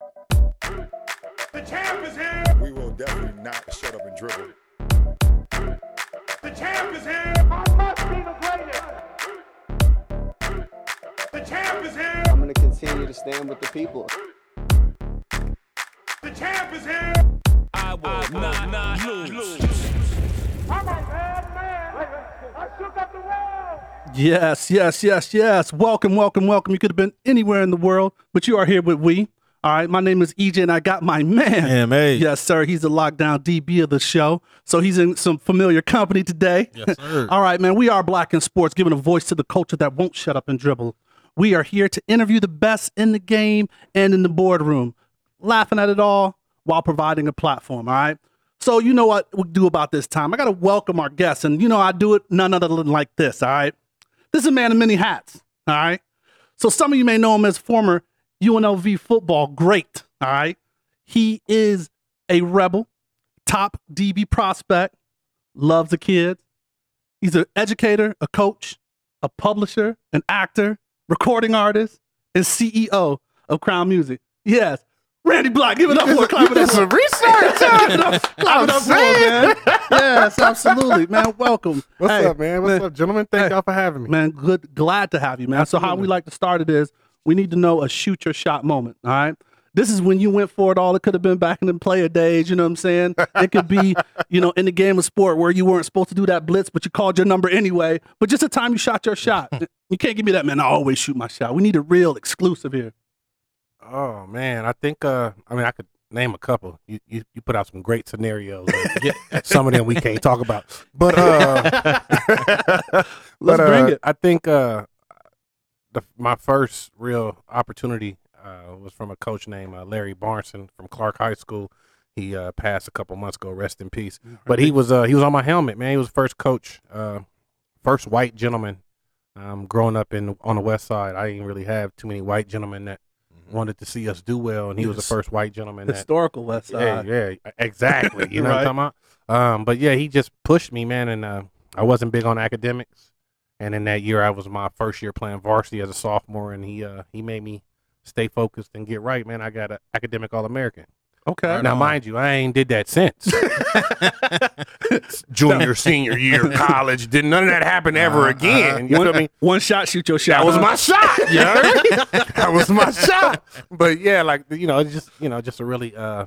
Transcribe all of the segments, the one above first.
The champ is here. We will definitely not shut up and dribble. The champ is here. I must be the greatest. The champ is here. I'm gonna continue to stand with the people. The champ is here. I will not, not lose. I'm a bad man. I shook up the world. Yes, yes, yes, yes. Welcome, welcome, welcome. You could have been anywhere in the world, but you are here with we. All right, my name is EJ, and I got my man. MA. Yes, sir. He's the lockdown DB of the show, so he's in some familiar company today. Yes, sir. All right, man. We are Black in Sports, giving a voice to the culture that won't shut up and dribble. We are here to interview the best in the game and in the boardroom, laughing at it all while providing a platform. All right. So you know what we do about this time. I got to welcome our guests, and you know I do it none other than like this. All right. This is a man of many hats. All right. So some of you may know him as former UNLV football great. All right. He is a rebel, top DB prospect, loves the kids. He's an educator, a coach, a publisher, an actor, recording artist, and CEO of Crown Music. Yes. Randy Black, give it up for a clap it up. for- research. Clap it up, clap it up for man. Yes, absolutely, man. Welcome. What's Hey, up, man? What's up, gentlemen? Thank Hey. y'all for having me. Man, good, glad to have you, man. So how we like to start it is we need to know a shoot your shot moment. All right. This is when you went for it all. It could have been back in the player days, you know what I'm saying? It could be, you know, in the game of sport where you weren't supposed to do that blitz, but you called your number anyway. But just the time you shot your shot. you can't give me that, man. I always shoot my shot. We need a real exclusive here. Oh man, I think uh I mean I could name a couple. You you, you put out some great scenarios. Some of them we can't talk about. But uh Let's but, bring uh, it. I think uh the my first real opportunity uh was from a coach named uh, Larry Barnson from Clark High School. He uh passed a couple months ago, rest in peace. But he was uh he was on my helmet, man. He was the first coach, uh first white gentleman um growing up in on the west side. I didn't really have too many white gentlemen that wanted to see us do well and he was the first white gentleman that Historical West yeah, Side. yeah, exactly. You know what I'm talking about? Um, but yeah, he just pushed me, man, and uh, I wasn't big on academics. And in that year, I was my first year playing varsity as a sophomore, and he uh, he made me stay focused and get right, man. I got an academic All American. Okay. now, mind you, I ain't did that since junior, senior year, college. Did none of that happen ever again? You feel me? One shot, shoot your shot. That was my shot. You heard me? that was my shot. But yeah, like you know, it's just you know, just a really uh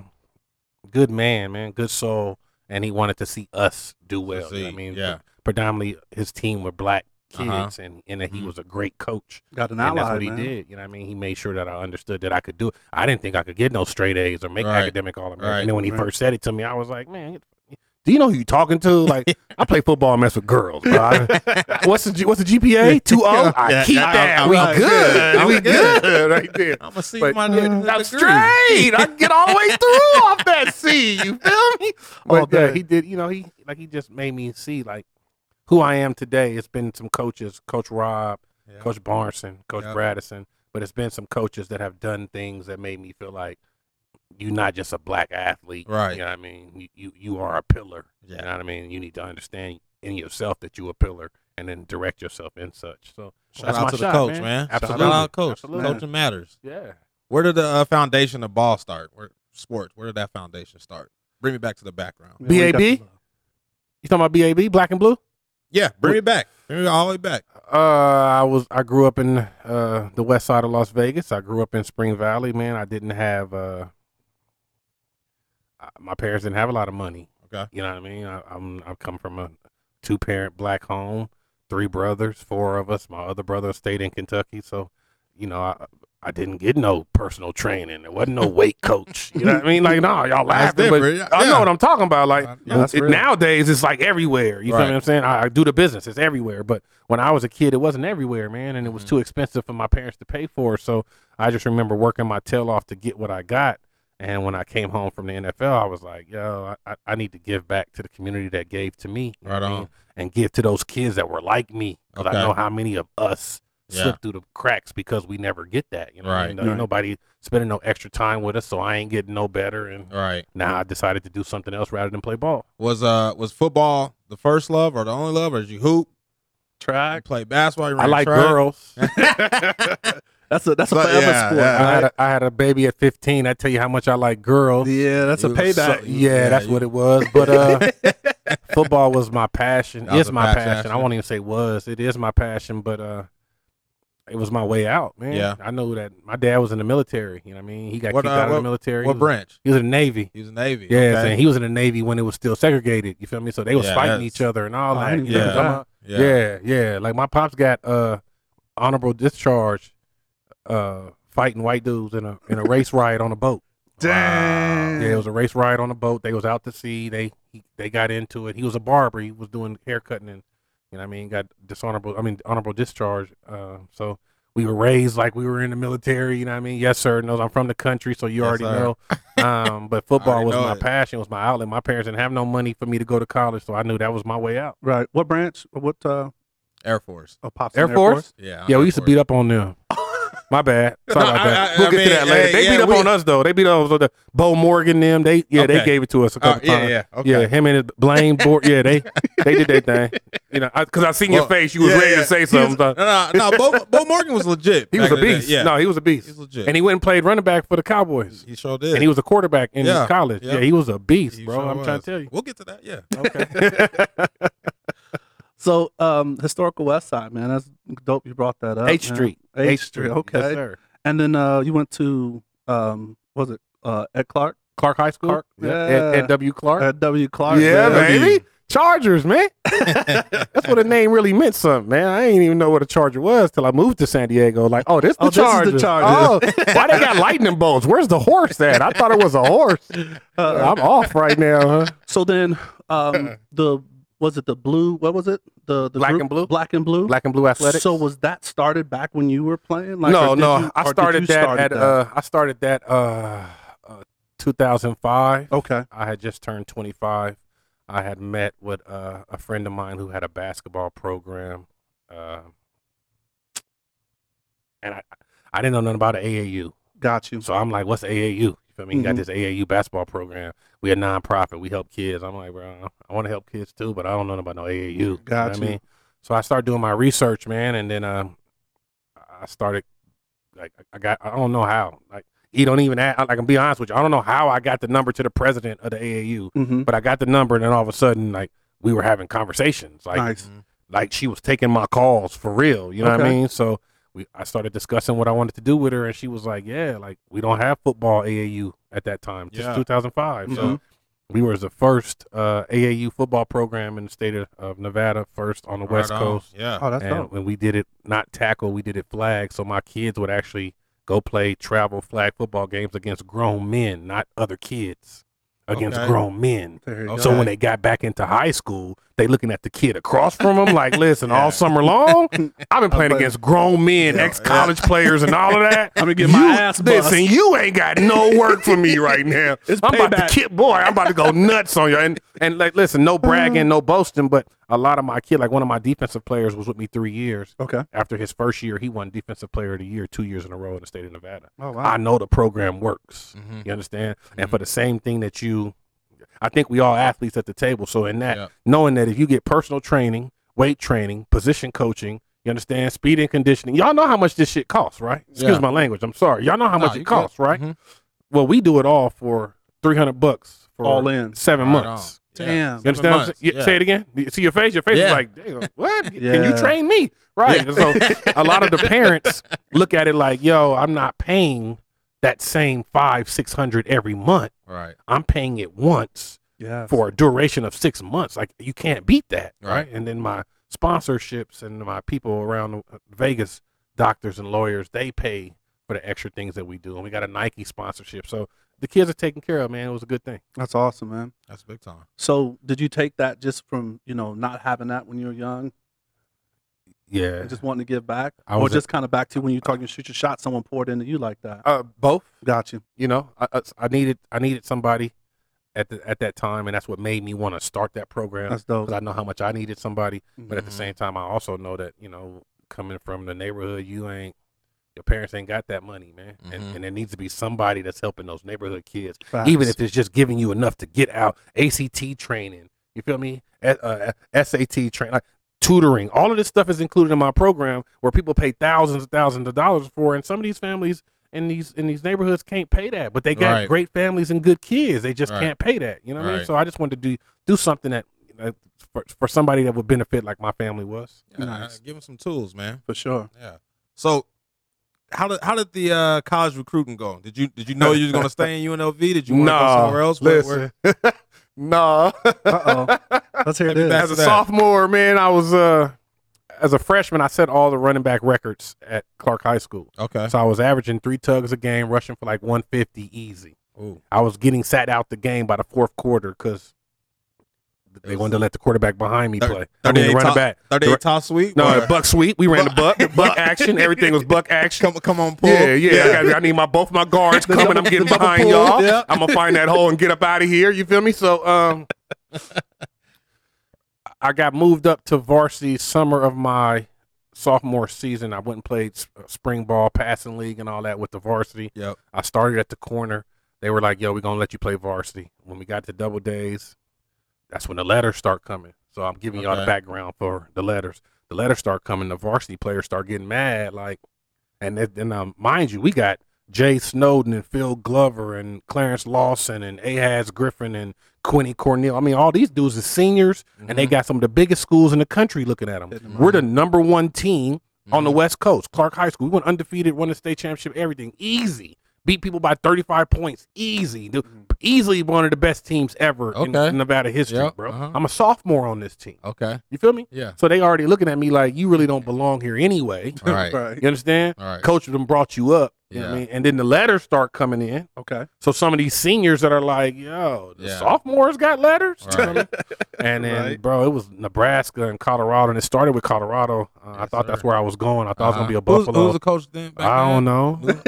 good man, man, good soul, and he wanted to see us do well. you know what I mean, yeah. predominantly his team were black kids, Uh-huh. and and that he Mhm. was a great coach. Got an And that's ally, what he did. You know what I mean? He made sure that I understood that I could do it. I didn't think I could get no straight A's or make Right. academic all American. Right. And then when he Right. first said it to me, I was like, man. Do you know who you talking to? Like, I play football and mess with girls. bro. I- what's the G- what's the GPA? Two zero. I Yeah, keep yeah, that. I'm- we I'm good. good. We I'm good. good. right there. I'm gonna see But my yeah, degree. I'm straight. I can get all the way through off that C. You feel me? All But yeah, day. he did. You know, he like he just made me see like who I am today. It's been some coaches, Coach Rob, Yeah. Coach Barnson, Coach Yeah. Bradison, but it's been some coaches that have done things that made me feel like you're not just a black athlete. Right. You know what I mean? You you, you are a pillar. You Yeah. know what I mean? You need to understand in yourself that you're a pillar and then direct yourself in such. So Shout out to shot, the coach, man. man. Absolutely. Shout out, coach. Absolutely. Coaching matters. Yeah. Where did the uh, foundation of ball start? Where sports? Where did that foundation start? Bring me back to the background. Man, we got BAB? You talking about BAB, black and blue? Yeah, bring it back. Bring me all the way back. Uh, I was I grew up in uh the west side of Las Vegas. I grew up in Spring Valley, man. I didn't have uh my parents didn't have a lot of money. Okay. You know what I mean? I, I'm I come from a two parent black home, three brothers, four of us. My other brother stayed in Kentucky, so you know I I didn't get no personal training. There wasn't no weight coach. You know what I mean? Like no, y'all laughing, but different. I know what I'm talking about. Like yeah, it- nowadays, it's like everywhere. You feel Right. what I'm saying? I, I do the business; it's everywhere. But when I was a kid, it wasn't everywhere, man, and it was Mhm. too expensive for my parents to pay for. So I just remember working my tail off to get what I got. And when I came home from the NFL, I was like, "Yo, I, I- need to give back to the community that gave to me, Right on. mean? and give to those kids that were like me, because Okay. I know how many of us Yeah. slip through the cracks because we never get that. You know, what I Right. mean? Ain't Right. nobody spending no extra time with us, so I ain't getting no better. And All right. now I decided to do something else rather than play ball. Was uh was football the first love or the only love, or did you hoop? You Track. play basketball? You I like track? girls. That's a that's a But, forever yeah, sport. yeah. I had, a, I had a baby at 15. I tell you how much I like girls. Yeah, that's a You was so- payback. yeah, Yeah, that's you- what it was. But uh, football was my passion. That It's my passion, passion. I won't even say was. It is my passion. But uh, it was my way out, man. Yeah. I know that my dad was in the military. You know what I mean? He got What, kicked uh, out of the military. What he was, branch? He was in the Navy. He was in the Navy. Yeah, okay. and he was in the Navy when it was still segregated. You feel me? So they was Yeah, fighting each other and all Oh, that. didn't You know what I'm know talking that. about? Yeah, yeah. Like my pops got uh honorable discharge, uh fighting white dudes in a in a race riot on a boat. Damn. Yeah, it was a race riot on a boat. They was out to sea. They he, they got into it. He was a barber. He was doing haircutting and you know what I mean got dishonorable. I mean honorable discharge. Uh, so we were raised like we were in the military. You know what I mean? Yes, sir. Knows I'm from the country, so you Yes, already sir. know. Um, but football was my it. passion. Was my outlet. My parents didn't have no money for me to go to college, so I knew that was my way out. Right. What branch? What uh Air Force. oh, pops Air in Force? Yeah. Yeah, Air we used to beat up on them. My bad. Sorry No, about I- that. I- we'll I get mean, to that later. hey, they yeah, beat up we- on us though. They beat up on the Beau Morgan them. They yeah, they gave it to us a couple oh, yeah, times. yeah. Okay. Yeah, him and his Blaine board. Yeah, they they did their thing. You know, because I, seen your face. You was yeah, ready yeah. to say He was- something. No, no, no. Bo, Beau Morgan was legit. he was a in the day. beast. Yeah. No, he was a beast. he's legit. And he went and played running back for the Cowboys. he sure did. And he was a quarterback in Yeah, college. yeah. Yeah, he was a beast, He bro. sure I'm trying to tell you. We'll get to that. Yeah. Okay. So um historical West Side, man. That's dope you brought that up. H man. Street. H Street. Okay. Yes, sir. and then uh you went to um was it uh Ed Clark? Clark High School. Clark, Yeah. Ed W. Clark. At W Clark. yeah, man. baby. Chargers, man. That's what the name really meant something, man. I didn't even know what a charger was till I moved to San Diego. Like, oh, this the Oh, this the Chargers. Chargers. Oh, why they got lightning bolts? Where's the horse at? I thought it was a horse. Uh, I'm off right now, huh? so then um the was it the blue what was it? The the Black group? and blue? Black and blue? Black and blue athletics. So was that started back when you were playing? Like, no, no. you- I started that at that? uh I started that uh, uh 2005. Okay. I had just turned 25. I had met with uh, a friend of mine who had a basketball program, uh, and I I didn't know nothing about AAU. Got you. So I'm like, what's AAU? You feel me? He Mhm. got this AAU basketball program. We a nonprofit. We help kids. I'm like, bro, I want to help kids too, but I don't know about no AAU. You know what I mean? So I started doing my research, man, and then um, I started like I got I don't know how like he don't even ask, like I'm be honest with you I don't know how I got the number to the president of the AAU, Mm-hmm. but I got the number, and then all of a sudden like we were having conversations, like nice. like she was taking my calls for real. You know what I mean? So we I started discussing what I wanted to do with her, and she was like, "Yeah, like we don't have football AAU at that time, just Yeah. 2005." Mhm. So we were the first uh, AAU football program in the state of, of Nevada, first on the Right West on. Coast. Yeah. Oh, that's and dope. when we did it, not tackle, we did it flag. So my kids would actually go play travel flag football games against grown men, not other kids, against Okay. grown men. There Okay. go. So when they got back into high school, they looking at the kid across from them like, listen, Yeah. all summer long, I've been playing playing- against grown men, Yeah, ex college players, and all of that. I'm gonna get my ass bust. Listen, you ain't got no work for me right now. It's I'm about payback. to kid boy. I'm about to go nuts on you. And and like, listen, no bragging, no boasting, but a lot of my kid, like one of my defensive players, was with me three years. Okay. After his first year, he won defensive player of the year two years in a row in the state of Nevada. Oh wow. I know the program works. Mhm. You understand? And for the same thing that you, I think we all athletes at the table. So in that, Yeah. knowing that if you get personal training, weight training, position coaching, you understand, speed and conditioning, y'all know how much this shit costs, right? Excuse Yeah. my language. I'm sorry. Y'all know how Nah, much it good. costs, right? Mhm. Well, we do it all for three hundred bucks for All in. seven Right months. on. Yeah. Damn. You understand? what I'm Yeah. Say it again. You See your face. Your face is like, Damn, what? Can you train me? Right. So a lot of the parents look at it like, yo, I'm not paying that same five, six hundred every month. Right. I'm paying it once Yeah. for a duration of six months. Like you can't beat that, right? Right. And then my sponsorships and my people around uh, Vegas, doctors and lawyers, they pay for the extra things that we do. And we got a Nike sponsorship, so the kids are taken care of. Man, it was a good thing. That's awesome, man. That's big time. So did you take that just from you know not having that when you were young, Yeah, and just wanting to give back, I or was a- just kind of back to when you talking shoot your shot, someone poured into you like that? uh, both. Got you. You know, I, I, I needed I needed somebody at the at that time, and that's what made me want to start that program. That's dope. because I know how much I needed somebody. But at the Mhm. same time, I also know that you know, coming from the neighborhood, you ain't your parents ain't got that money, man, and, Mhm. and there needs to be somebody that's helping those neighborhood kids, Facts. even if it's just giving you enough to get out. ACT training, you feel me? A- uh, SAT training. Like, tutoring. All of this stuff is included in my program where people pay thousands and thousands of dollars for, and some of these families in these in these neighborhoods can't pay that, but they got Right. great families and good kids. They just Right. can't pay that. You know what I mean? So I just wanted to do do something that uh, for, for somebody that would benefit like my family was. Yeah, Nice. Give them some tools, man. For sure. Yeah. So, how did how did the uh, college recruiting go? Did you did you know you was going to stay in UNLV? Did you want to go somewhere else? Where- where- listen. no. Uh-oh. Let's hear this. As a that. sophomore, man, I was uh as a freshman, I set all the running back records at Clark High School. Okay. So I was averaging three tugs a game, rushing for like 150 easy. Ooh. I was getting sat out the game by the fourth quarter because they wanted to let the quarterback behind me play. I mean, the 38 running top- back. 38 top sweep? No, Or- buck sweep. We ran the buck, the buck action. Everything was buck action. Come, come on, pull. Yeah, yeah. I, got, I need my both my guards coming. double- I'm getting behind pull, y'all. yeah. I'm gonna find that hole and get up out of here. You feel me? So, um, I got moved up to varsity summer of my sophomore season. I went and played uh, spring ball, passing league, and all that with the varsity. Yep. I started at the corner. They were like, "Yo, we're gonna let you play varsity." When we got to double days, that's when the letters start coming. So I'm giving y'all the background for the letters. The letters start coming. The varsity players start getting mad, like, and then, then um, mind you, we got Jay Snowden and Phil Glover and Clarence Lawson and Ahaz Griffin and Quinny Cornell. I mean, all these dudes are seniors, and Mm-hmm. they got some of the biggest schools in the country looking at them. 'em We're the number one team on the Mhm. West Coast, Clark High School. We went undefeated, won the state championship, everything easy. Beat people by 35 points, easy. The- Easily one of the best teams ever in, Okay. in Nevada history, Yep, bro. uh-huh. I'm a sophomore on this team. Okay. You feel me? Yeah. So they already looking at me like you really don't belong here anyway. All right. Right. You understand? All right. Coach them brought you up. You know what I Yeah. mean? And then the letters start coming in. Okay. So some of these seniors that are like, yo, the Yeah. sophomores got letters. You know Right. I mean? And then, Right. bro, it was Nebraska and Colorado, and it started with Colorado. Uh, I Yes, thought that's where I was going. I thought it was gonna be a Uh-huh. Who's- Buffalo. Who was the coach then? back I don't know. Who-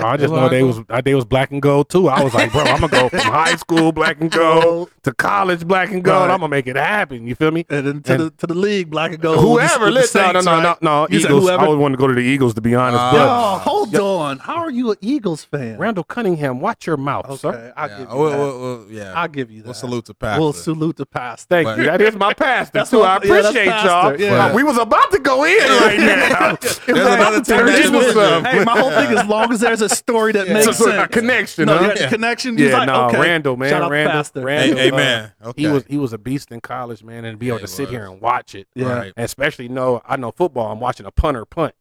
I just know they was they was black and gold too. I was like, bro, I'm gonna go from high school black and gold to college black and gold. Right. I'm gonna make it happen. You feel me? And then to And- the to the league, black and gold. whoever, the listen, no, no, Saints, no, no, right? no, You Eagles. whoever- I always wanted to go to the Eagles to be honest. Uh, but Oh, hold on. How are you an Eagles fan? Randall Cunningham, watch your mouth, sir. Okay, I'll Yeah. give you We'll, that. we'll, we'll, yeah. I'll give you that. We'll salute to Pastor. We'll salute the pastor. Thank But- you. That is my pastor That's too. I what- yeah, that's appreciate y'all. pastor, yeah. We was about to go in right now. There's another team Turn that this was with Hey, my whole thing, as long as there's a story that makes So- so sense. a connection, no, huh? you got the Yeah. connection. Yeah, like, no, okay. Randall, man, Shout Randall, pastor. Randall. Uh, amen. He was he was a beast in college, man, and be able to sit here and watch it. Yeah. Especially know I know football. I'm watching a punter punt.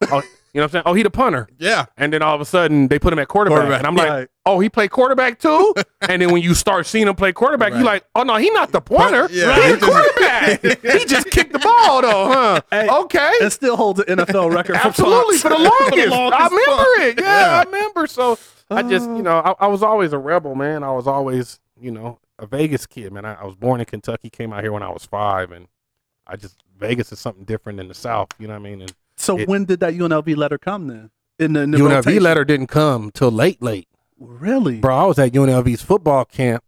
you know what I'm saying? Oh, he the punter. Yeah. And then all of a sudden they put him at quarterback, Quarterback, and I'm like, right. oh, he played quarterback too. and then when you start seeing him play quarterback, you're like, oh no, he not the pointer. Yeah, He's he the just- quarterback. he just kicked the ball though, huh? Hey, okay. And still holds an NFL record for Absolutely punts. for the longest. I remember punt. it. Yeah, Yeah. I remember. So I just, you know, I, I was always a rebel, man. I was always, you know, a Vegas kid, man. I, I was born in Kentucky, came out here when I was five, and I just Vegas is something different than the South. You know what I mean? And So It- when did that UNLV letter come then? In the, in the UNLV rotation? letter didn't come till late, late, Really? bro. I was at UNLV's football camp,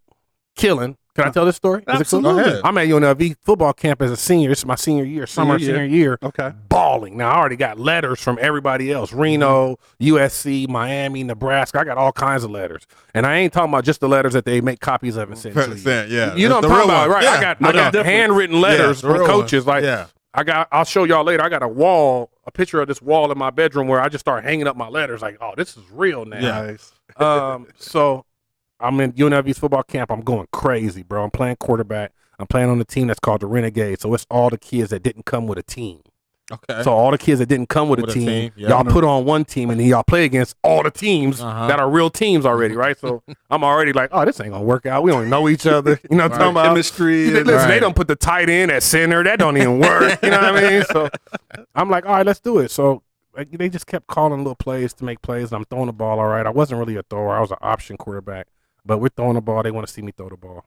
killing. Can I uh, tell this story? Is it cool? Absolutely. Go ahead. I'm at UNLV football camp as a senior. It's my senior year, summer Senior senior year. Okay. balling. Now I already got letters from everybody else: mm-hmm. Reno, USC, Miami, Nebraska. I got all kinds of letters, and I ain't talking about just the letters that they make copies of and send to you. Percent, yeah. You know what That's I'm talking about, one. right? Yeah. I got No, I got handwritten letters the from coaches. one. Like yeah. I got, I'll show y'all later. I got a wall, a picture of this wall in my bedroom where I just start hanging up my letters. Like, oh, this is real now. Nice. Um, so I'm in UNLV's football camp. I'm going crazy, bro. I'm playing quarterback. I'm playing on a team that's called the Renegades. So it's all the kids that didn't come with a team. Okay. So all the kids that didn't come with, With a a team, team, yeah. y'all put on one team, and then y'all play against all the teams Uh-huh. that are real teams already, right? So I'm already like, oh, this ain't gonna work out. We don't know each other. You know what I'm talking about? Chemistry. Listen, and- they don't put the tight end at center. That don't even work. you know what I mean? So I'm like, all right, let's do it. So like, they just kept calling little plays to make plays, and I'm throwing the ball all right. I wasn't really a thrower. I was an option quarterback, but we're throwing the ball. They want to see me throw the ball,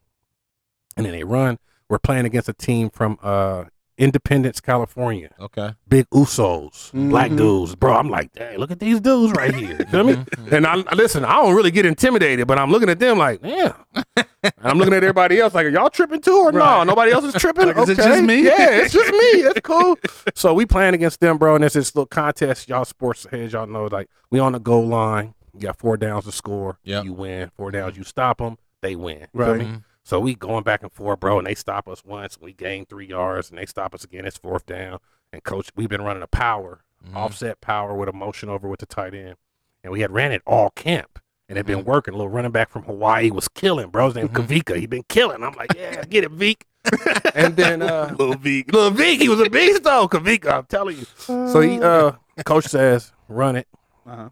and then they run. We're playing against a team from uh, Independence, California okay. big usos, black Mhm. dudes, bro. I'm like, dang, look at these dudes right here. You feel me? Mhm. And I listen, I don't really get intimidated, but I'm looking at them like, damn. and I'm looking at everybody else like, are y'all tripping too or no? Nobody else is tripping. Like, is it just me? Yeah, it's just me. It's cool. so we playing against them, bro. And there's this little contest. Y'all sports heads, y'all know, like we on the goal line. You got four downs to score. Yep. You win. Four downs, you stop them. They win. You feel Right. me? So we going back and forth, bro, and they stop us once, we gain three yards, and they stop us again. It's fourth down, and coach, we've been running a power, Mhm. offset power with a motion over with the tight end, and we had ran it all camp, and it been Mhm. working. A little running back from Hawaii was killing, bro. His name Mhm. Kavika. He been killing. I'm like, yeah, get it, Veek. and then uh, little Veek, little Veek, he was a beast though. Kavika, I'm telling you. So he, uh, coach says, run it Uh-huh.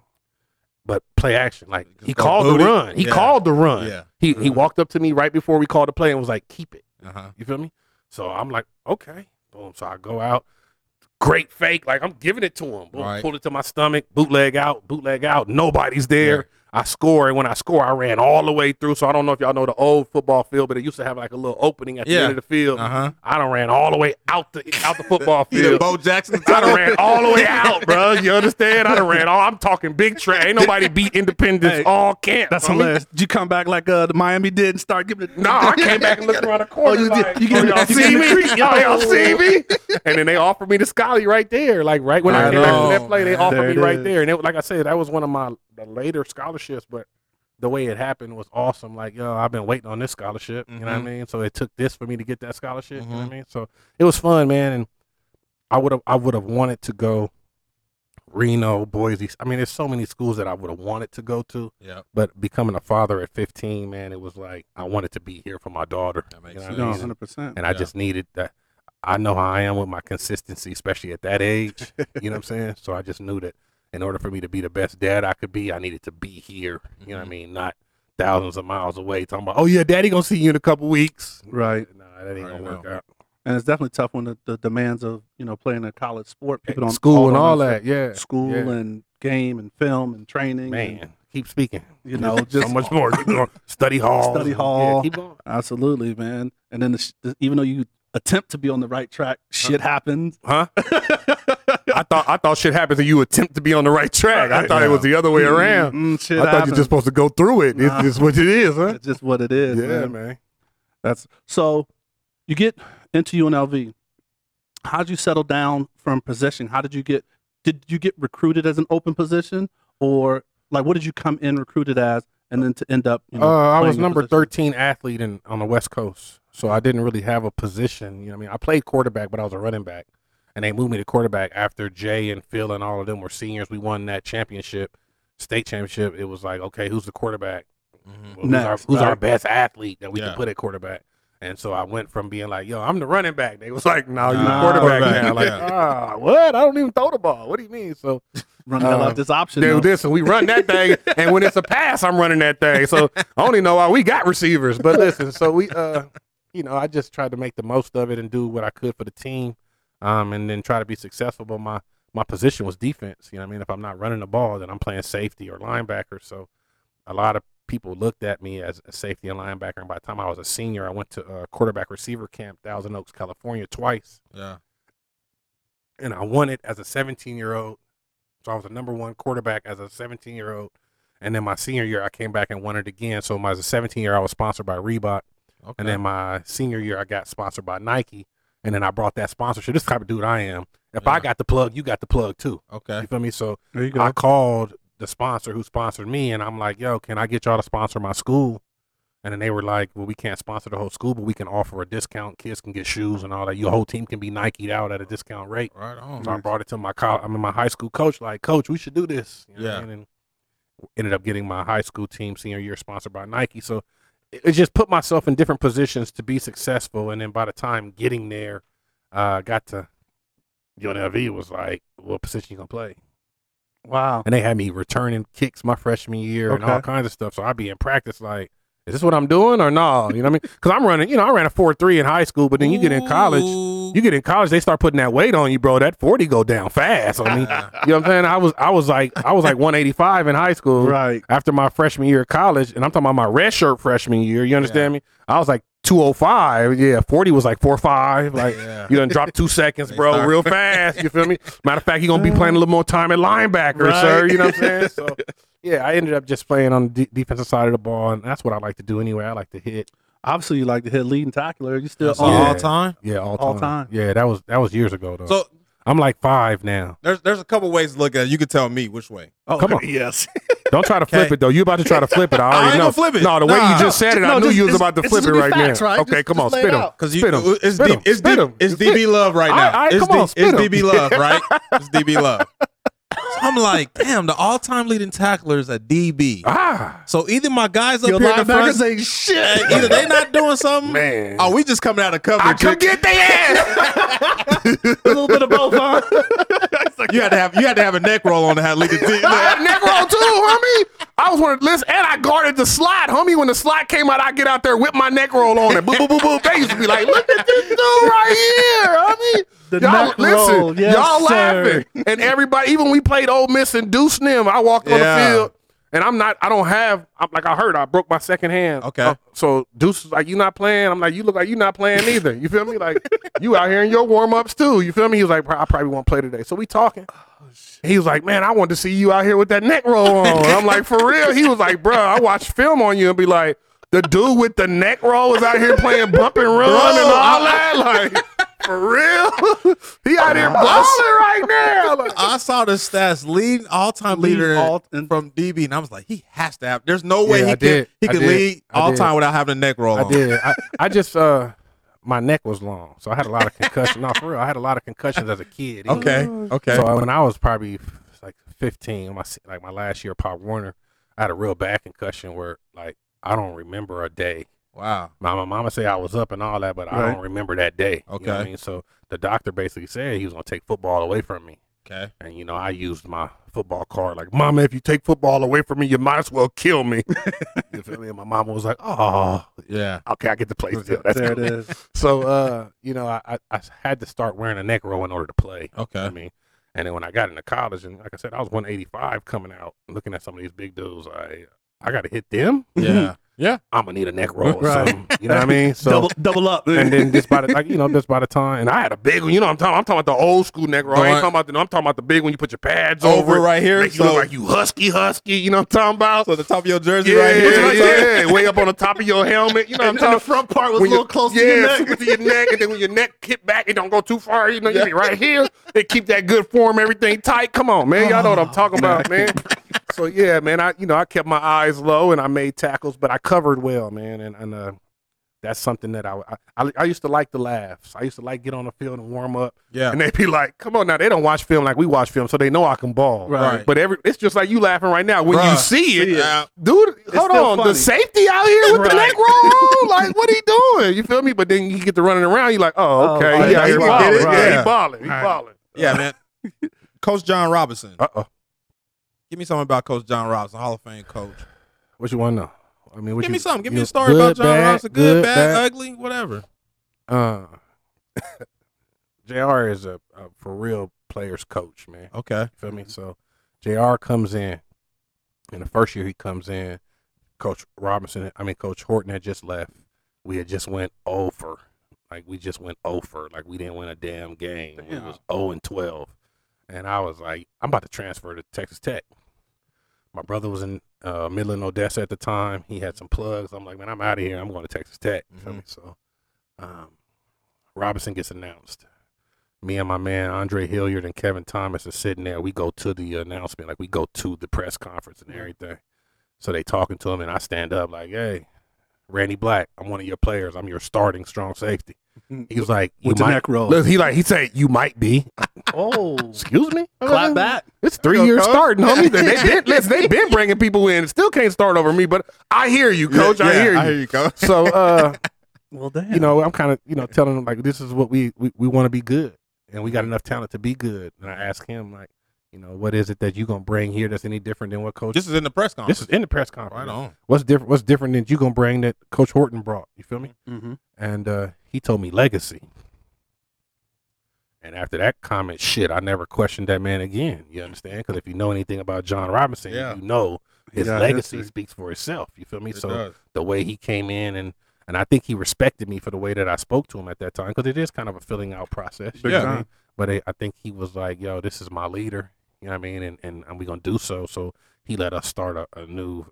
But play action. Like Just he go called the run. He Yeah. called the run. Yeah. He he Mhm. walked up to me right before we called the play and was like, "Keep it." Uh huh. You feel me? So I'm like, "Okay." Boom. So I go out. Great fake. Like I'm giving it to him. Boom. Right. Pulled it to my stomach. Bootleg out. Bootleg out. Nobody's there. I score, and when I score, I ran all the way through. So I don't know if y'all know the old football field, but it used to have like a little opening at the Yeah. end of the field. Uh huh. I done ran all the way out the out the football field. Bo Jackson. I done ran all the way out, bro. You understand? I done ran all. I'm talking big track. Ain't nobody beat Independence Hey, all camp. That's homie. hilarious. Did you come back like uh, the Miami did and start giving it? No, I came back and looked around the corner. Oh, you did- like, you get- oh, y'all see get in the me? creek. Y'all, y'all Oh. see me? And then they offered me the Scully right there. Like right when I Right came back from that play, they offered There me right is. there. And it, like I said, that was one of my the later scholarships, but the way it happened was awesome. Like, yo, I've been waiting on this scholarship. You know what I Mhm. mean? So it took this for me to get that scholarship. You know what. I mean? So it was fun, man. And I would have I would have wanted to go Reno, Boise. I mean, there's so many schools that I would have wanted to go to. Yeah. But becoming a father at 15, man, it was like I wanted to be here for my daughter. That makes you know sense. I No, mean? hundred percent. and I Yeah. just needed that. I know how I am with my consistency, especially at that age. you know what I'm saying? So I just knew that in order for me to be the best dad I could be, I needed to be here. You know what I Mhm. mean? Not thousands of miles away talking about, oh yeah, daddy gonna see you in a couple weeks. Right. Nah, that ain't Right, gonna work no. out. And it's definitely tough when the, the demands of you know playing a college sport, people don't School and all that, yeah. school yeah. and game and film and training. and, Man, keep speaking. you know, just so much more. Study hall. Study Yeah, hall. keep going. absolutely, man. And then the, the, even though you attempt to be on the right track, shit happens. Huh? I thought I thought shit happens and you attempt to be on the right track. I thought it was the other way around. Mm, shit I thought you're just supposed to go through it. Nah. It's just what it is, huh? It's just what it is. yeah, man. man. That's so. You get into UNLV. How did you settle down from position? How did you get? Did you get recruited as an open position, or like what did you come in recruited as, and then to end up? You know, uh, I was number position? 13 athlete in, on the West Coast. So I didn't really have a position. You know what I mean? I played quarterback, but I was a running back. And they moved me to quarterback after Jay and Phil and all of them were seniors. We won that championship, state championship. It was like, okay, who's the quarterback? Mhm. Well, who's our, Next, who's our best athlete that we Yeah. can put at quarterback? And so I went from being like, yo, I'm the running back. They was like, no, you're Nah, the quarterback, quarterback, now. Like, yeah. ah, what? I don't even throw the ball. What do you mean? So Run the hell uh, out this option. do this and we run that thing and when it's a pass i'm running that thing so i only know why we got receivers but listen so we uh you know i just tried to make the most of it and do what i could for the team um and then try to be successful but my my position was defense you know what i mean if i'm not running the ball then i'm playing safety or linebacker so a lot of people looked at me as a safety and linebacker and by the time i was a senior i went to uh, quarterback receiver camp thousand oaks california twice Yeah. and I won it as a 17 year old. So I was the number one quarterback as a 17 year old. And then my senior year, I came back and won it again. So my, as a 17 year, old, I was sponsored by Reebok. Okay. And then my senior year, I got sponsored by Nike. And then I brought that sponsorship. This type of dude I am. If I got the plug, you got the plug too. okay. You feel me? So there you go. I called the sponsor who sponsored me, and I'm like, "Yo, can I get y'all to sponsor my school?" And then they were like, "Well, we can't sponsor the whole school, but we can offer a discount. Kids can get shoes and all that. Your whole team can be Nike'd out at a discount rate." Right on. So I brought it to my college, I mean, my high school coach. Like, coach, we should do this. You know what I Yeah. mean? And ended up getting my high school team senior year sponsored by Nike. So it, just put myself in different positions to be successful. And then by the time getting there, uh, got to UNLV was like, what position you gonna play? wow. And they had me returning kicks my freshman year and all kinds of stuff. So I'd be in practice like, is this what I'm doing or no? You know what I mean? Because I'm running, you know, I ran a four three in high school, but then you get in college, you get in college, they start putting that weight on you, bro. That forty go down fast. I mean, you know what I'm saying? I was, I was like, I was like 185 in high school Right. after my freshman year of college, and I'm talking about my red shirt freshman year. You understand me? I was like 205. Yeah, 40 was like four five. Like Yeah. you done dropped two seconds, bro, start- real fast. You feel me? Matter of fact, you're gonna be playing a little more time at linebacker, Right. sir. You know what I'm saying? So yeah, I ended up just playing on the de- defensive side of the ball, and that's what I like to do anyway. I like to hit. Obviously, you like to hit leading tackler. You still That's on Yeah. all time. Yeah, all time. All time. Yeah, that was that was years ago though. So I'm like five now. there's there's a couple ways to look at it. You can tell me which way. Oh, Come on. Yes. Don't try to flip Okay. it though. You about to try to flip it. I already I ain't know. gonna flip it. No, the way you just said it, No, I knew just- you was about to flip it right be facts, now. right? Okay, Just- come on, just lay spit it him. out. Because you, Spit 'em. it's, Spit D, 'em. it's, Spit D, 'em. it's DB Love right All now. right, all right, it's come on, spit. DB Love, right? it's DB Love. So I'm like, damn, the all-time leading tacklers at DB. Ah, So either my guys up Your here in the front, linebackers ain't shit. Either they not doing something, man. Oh, we just coming out of coverage. I come get their ass. a little bit of both, huh? you had to have you had to have a neck roll on to have lead the team. I had neck roll too, homie. I was one of listen, and I guarded the slot, homie. When the slot came out, I get out there with my neck roll on it. Boop, boop, boop, boop. They used to be like, look at this dude right here, homie. The y'all neck listen, roll, yes, y'all sir. laughing, and everybody. Even we played Ole Miss and Deuce Nim, I walked on the field, and I'm not. I don't have. I'm like I heard. I broke my second hand. Okay. Uh, so Deuce is like, you not playing? I'm like, you look like you not playing either. You feel me? Like you out here in your warm ups too. You feel me? He was like, I probably won't play today. So we talking. Oh, He was like, man, I wanted to see you out here with that neck roll on. I'm like, for real? He was like, bro, I watch film on you and be like, the dude with the neck roll is out here playing bump and run and all that. Like, for real? he out here balling right now. Like, I saw the stats lead all-time leader all- and- from DB, and I was like, he has to have. There's no way Yeah, he I can did. he I can did. lead I all did. time without having a neck roll. I on. did. I, I just, uh, my neck was long. So I had a lot of concussions. no, for real. I had a lot of concussions as a kid. Okay, okay. So when I was probably like 15, my like my last year Pop Warner, I had a real bad concussion where like I don't remember a day. Wow. My, my mama say I was up and all that, but I don't remember that day. You know I Okay. mean? So the doctor basically said he was gonna take football away from me. Okay. And you know, I used my football card like, Mama, if you take football away from me, you might as well kill me. you feel me? And my mama was like, Oh, Yeah. okay, I get to play still. That's there it is. So uh, you know, I, I I had to start wearing a neck roll in order to play. Okay. I mean, and then when I got into college, and like I said, I was 185 coming out, looking at some of these big dudes. I I got to hit them. Yeah. yeah. I'm gonna need a neck roll. Or Right. something. You know what I mean? So. double, double up. and then just by the like you know just by the time and I had a big one you know what I'm talking I'm talking about the old school neck roll I ain't talking about the, I'm talking about the big one you put your pads Over over, right here. make you look like you husky husky you know what I'm talking about so the top of your jersey yeah right here. yeah, yeah way up on the top of your helmet you know what I'm talking the front part was a little you- close yeah, to your neck. super to your neck, and then when your neck hit back, it don't go too far. You know, you be right here. They keep that good form, everything tight. Come on, man, y'all know what I'm talking oh. about, man. So yeah, man, I you know I kept my eyes low and I made tackles, but I covered well, man, and and uh, that's something that I, I I used to like the laughs. I used to like get on the field and warm up, Yeah. and they'd be like, "Come on now, they don't watch film like we watch film, so they know I can ball." Right. But every it's just like you laughing right now when you see it, see it. dude. hold on, funny. the safety out here with the Right. neck roll like what are he doing? You feel me? But then you get to running around, you're like, oh, Oh, okay, right. yeah, Now he balling, get yeah, Yeah. he balling, he Right. balling. Yeah, man. Coach John Robinson. Uh oh, Give me something about Coach John Robinson, Hall of Fame coach. what you want to know? I mean, Give you, me something. Give me a story good, about John bad, Robinson. Good, bad, ugly, whatever. Uh, Jr. is a, a for real players coach, man. Okay. You feel me? So JR comes in, and the first year he comes in, Coach Robinson, I mean Coach Horton had just left. We had just went over. Like we just went over. Like we didn't win a damn game. It Damn. was 0 and 12. And I was like, I'm about to transfer to Texas Tech. My brother was in uh, Midland, Odessa at the time. He had some plugs. I'm like, man, I'm out of here. I'm going to Texas Tech. Mhm. So um, Robinson gets announced me and my man Andre Hilliard and Kevin Thomas are sitting there. We go to the announcement, like we go to the press conference and everything. So they talking to him, and I stand up like, "Hey, Randy Black, I'm one of your players. I'm your starting strong safety." He was like, "You With the might." neck roll. Look, he like he said, "You might be." Oh, Excuse me. clap back. It's three Go, years coach. starting, homie. They, they been, listen, they been bringing people in. Still can't start over me, but I hear you, coach. I hear you. I hear you, coach. So, uh, Well, damn. you know, I'm kind of, you know, telling him like this is what we we, we want to be good, and we got enough talent to be good. And I ask him like, you know, what is it that you gonna bring here that's any different than what coach? This is in the press conference. this is in the press conference. right on. What's different? What's different than you gonna bring that Coach Horton brought? You feel me? hmm And uh, he told me legacy. And after that comment, shit, I never questioned that man again. You understand? Because if you know anything about John Robinson, Yeah. you know his legacy history. speaks for itself. You feel me? It so does. the way he came in and and I think he respected me for the way that I spoke to him at that time because it is kind of a filling out process. you Yeah. know what I mean? But I I think he was like, "Yo, this is my leader." You know what I mean? And and, and we gonna do so. So he let us start a, a new.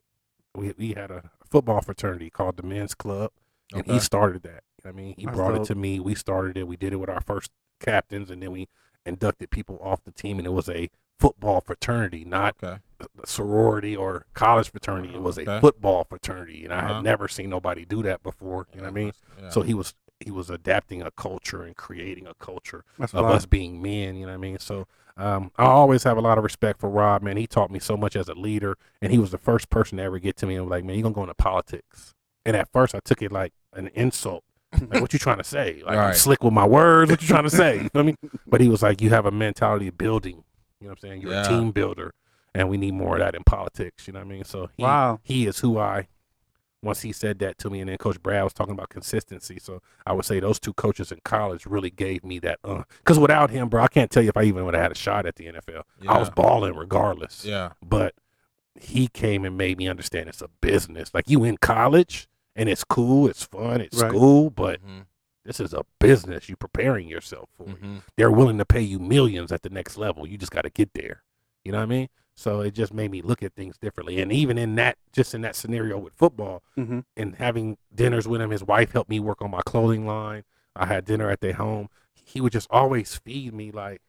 We we had a football fraternity called the Men's Club, and Okay. he started that. You know what I mean, he That's brought dope. it to me. We started it. We did it with our first captains, and then we inducted people off the team, and it was a football fraternity, not Okay. a sorority or college fraternity. It was a football fraternity, and I Uh-huh. had never seen nobody do that before. You know what I mean? Yeah. So he was he was adapting a culture and creating a culture That's of us being men. You know what I mean? So um, I always have a lot of respect for Rob. Man, he taught me so much as a leader, and he was the first person to ever get to me and was like, "Man, you gonna go into politics?" And at first, I took it like an insult. Like, what you trying to say? Like, I'm Right. slick with my words. What you trying to say? You feel me? But he was like, you have a mentality of building. You know what I'm saying? You're Yeah. a team builder, and we need more of that in politics. You know what I mean? So he, Wow. he is who I. Once he said that to me, and then Coach Brad was talking about consistency. So I would say those two coaches in college really gave me that. Uh, because without him, bro, I can't tell you if I even would have had a shot at the NFL. I was Yeah. balling regardless Yeah. but he came and made me understand it's a business. Like you in college and it's cool, it's fun, it's Right. school, but Mhm. this is a business you're preparing yourself for. Mhm. They're willing to pay you millions at the next level. You just got to get there. You know what I mean? So it just made me look at things differently. And even in that, just in that scenario with football Mhm. and having dinners with him, his wife helped me work on my clothing line. I had dinner at their home. He would just always feed me like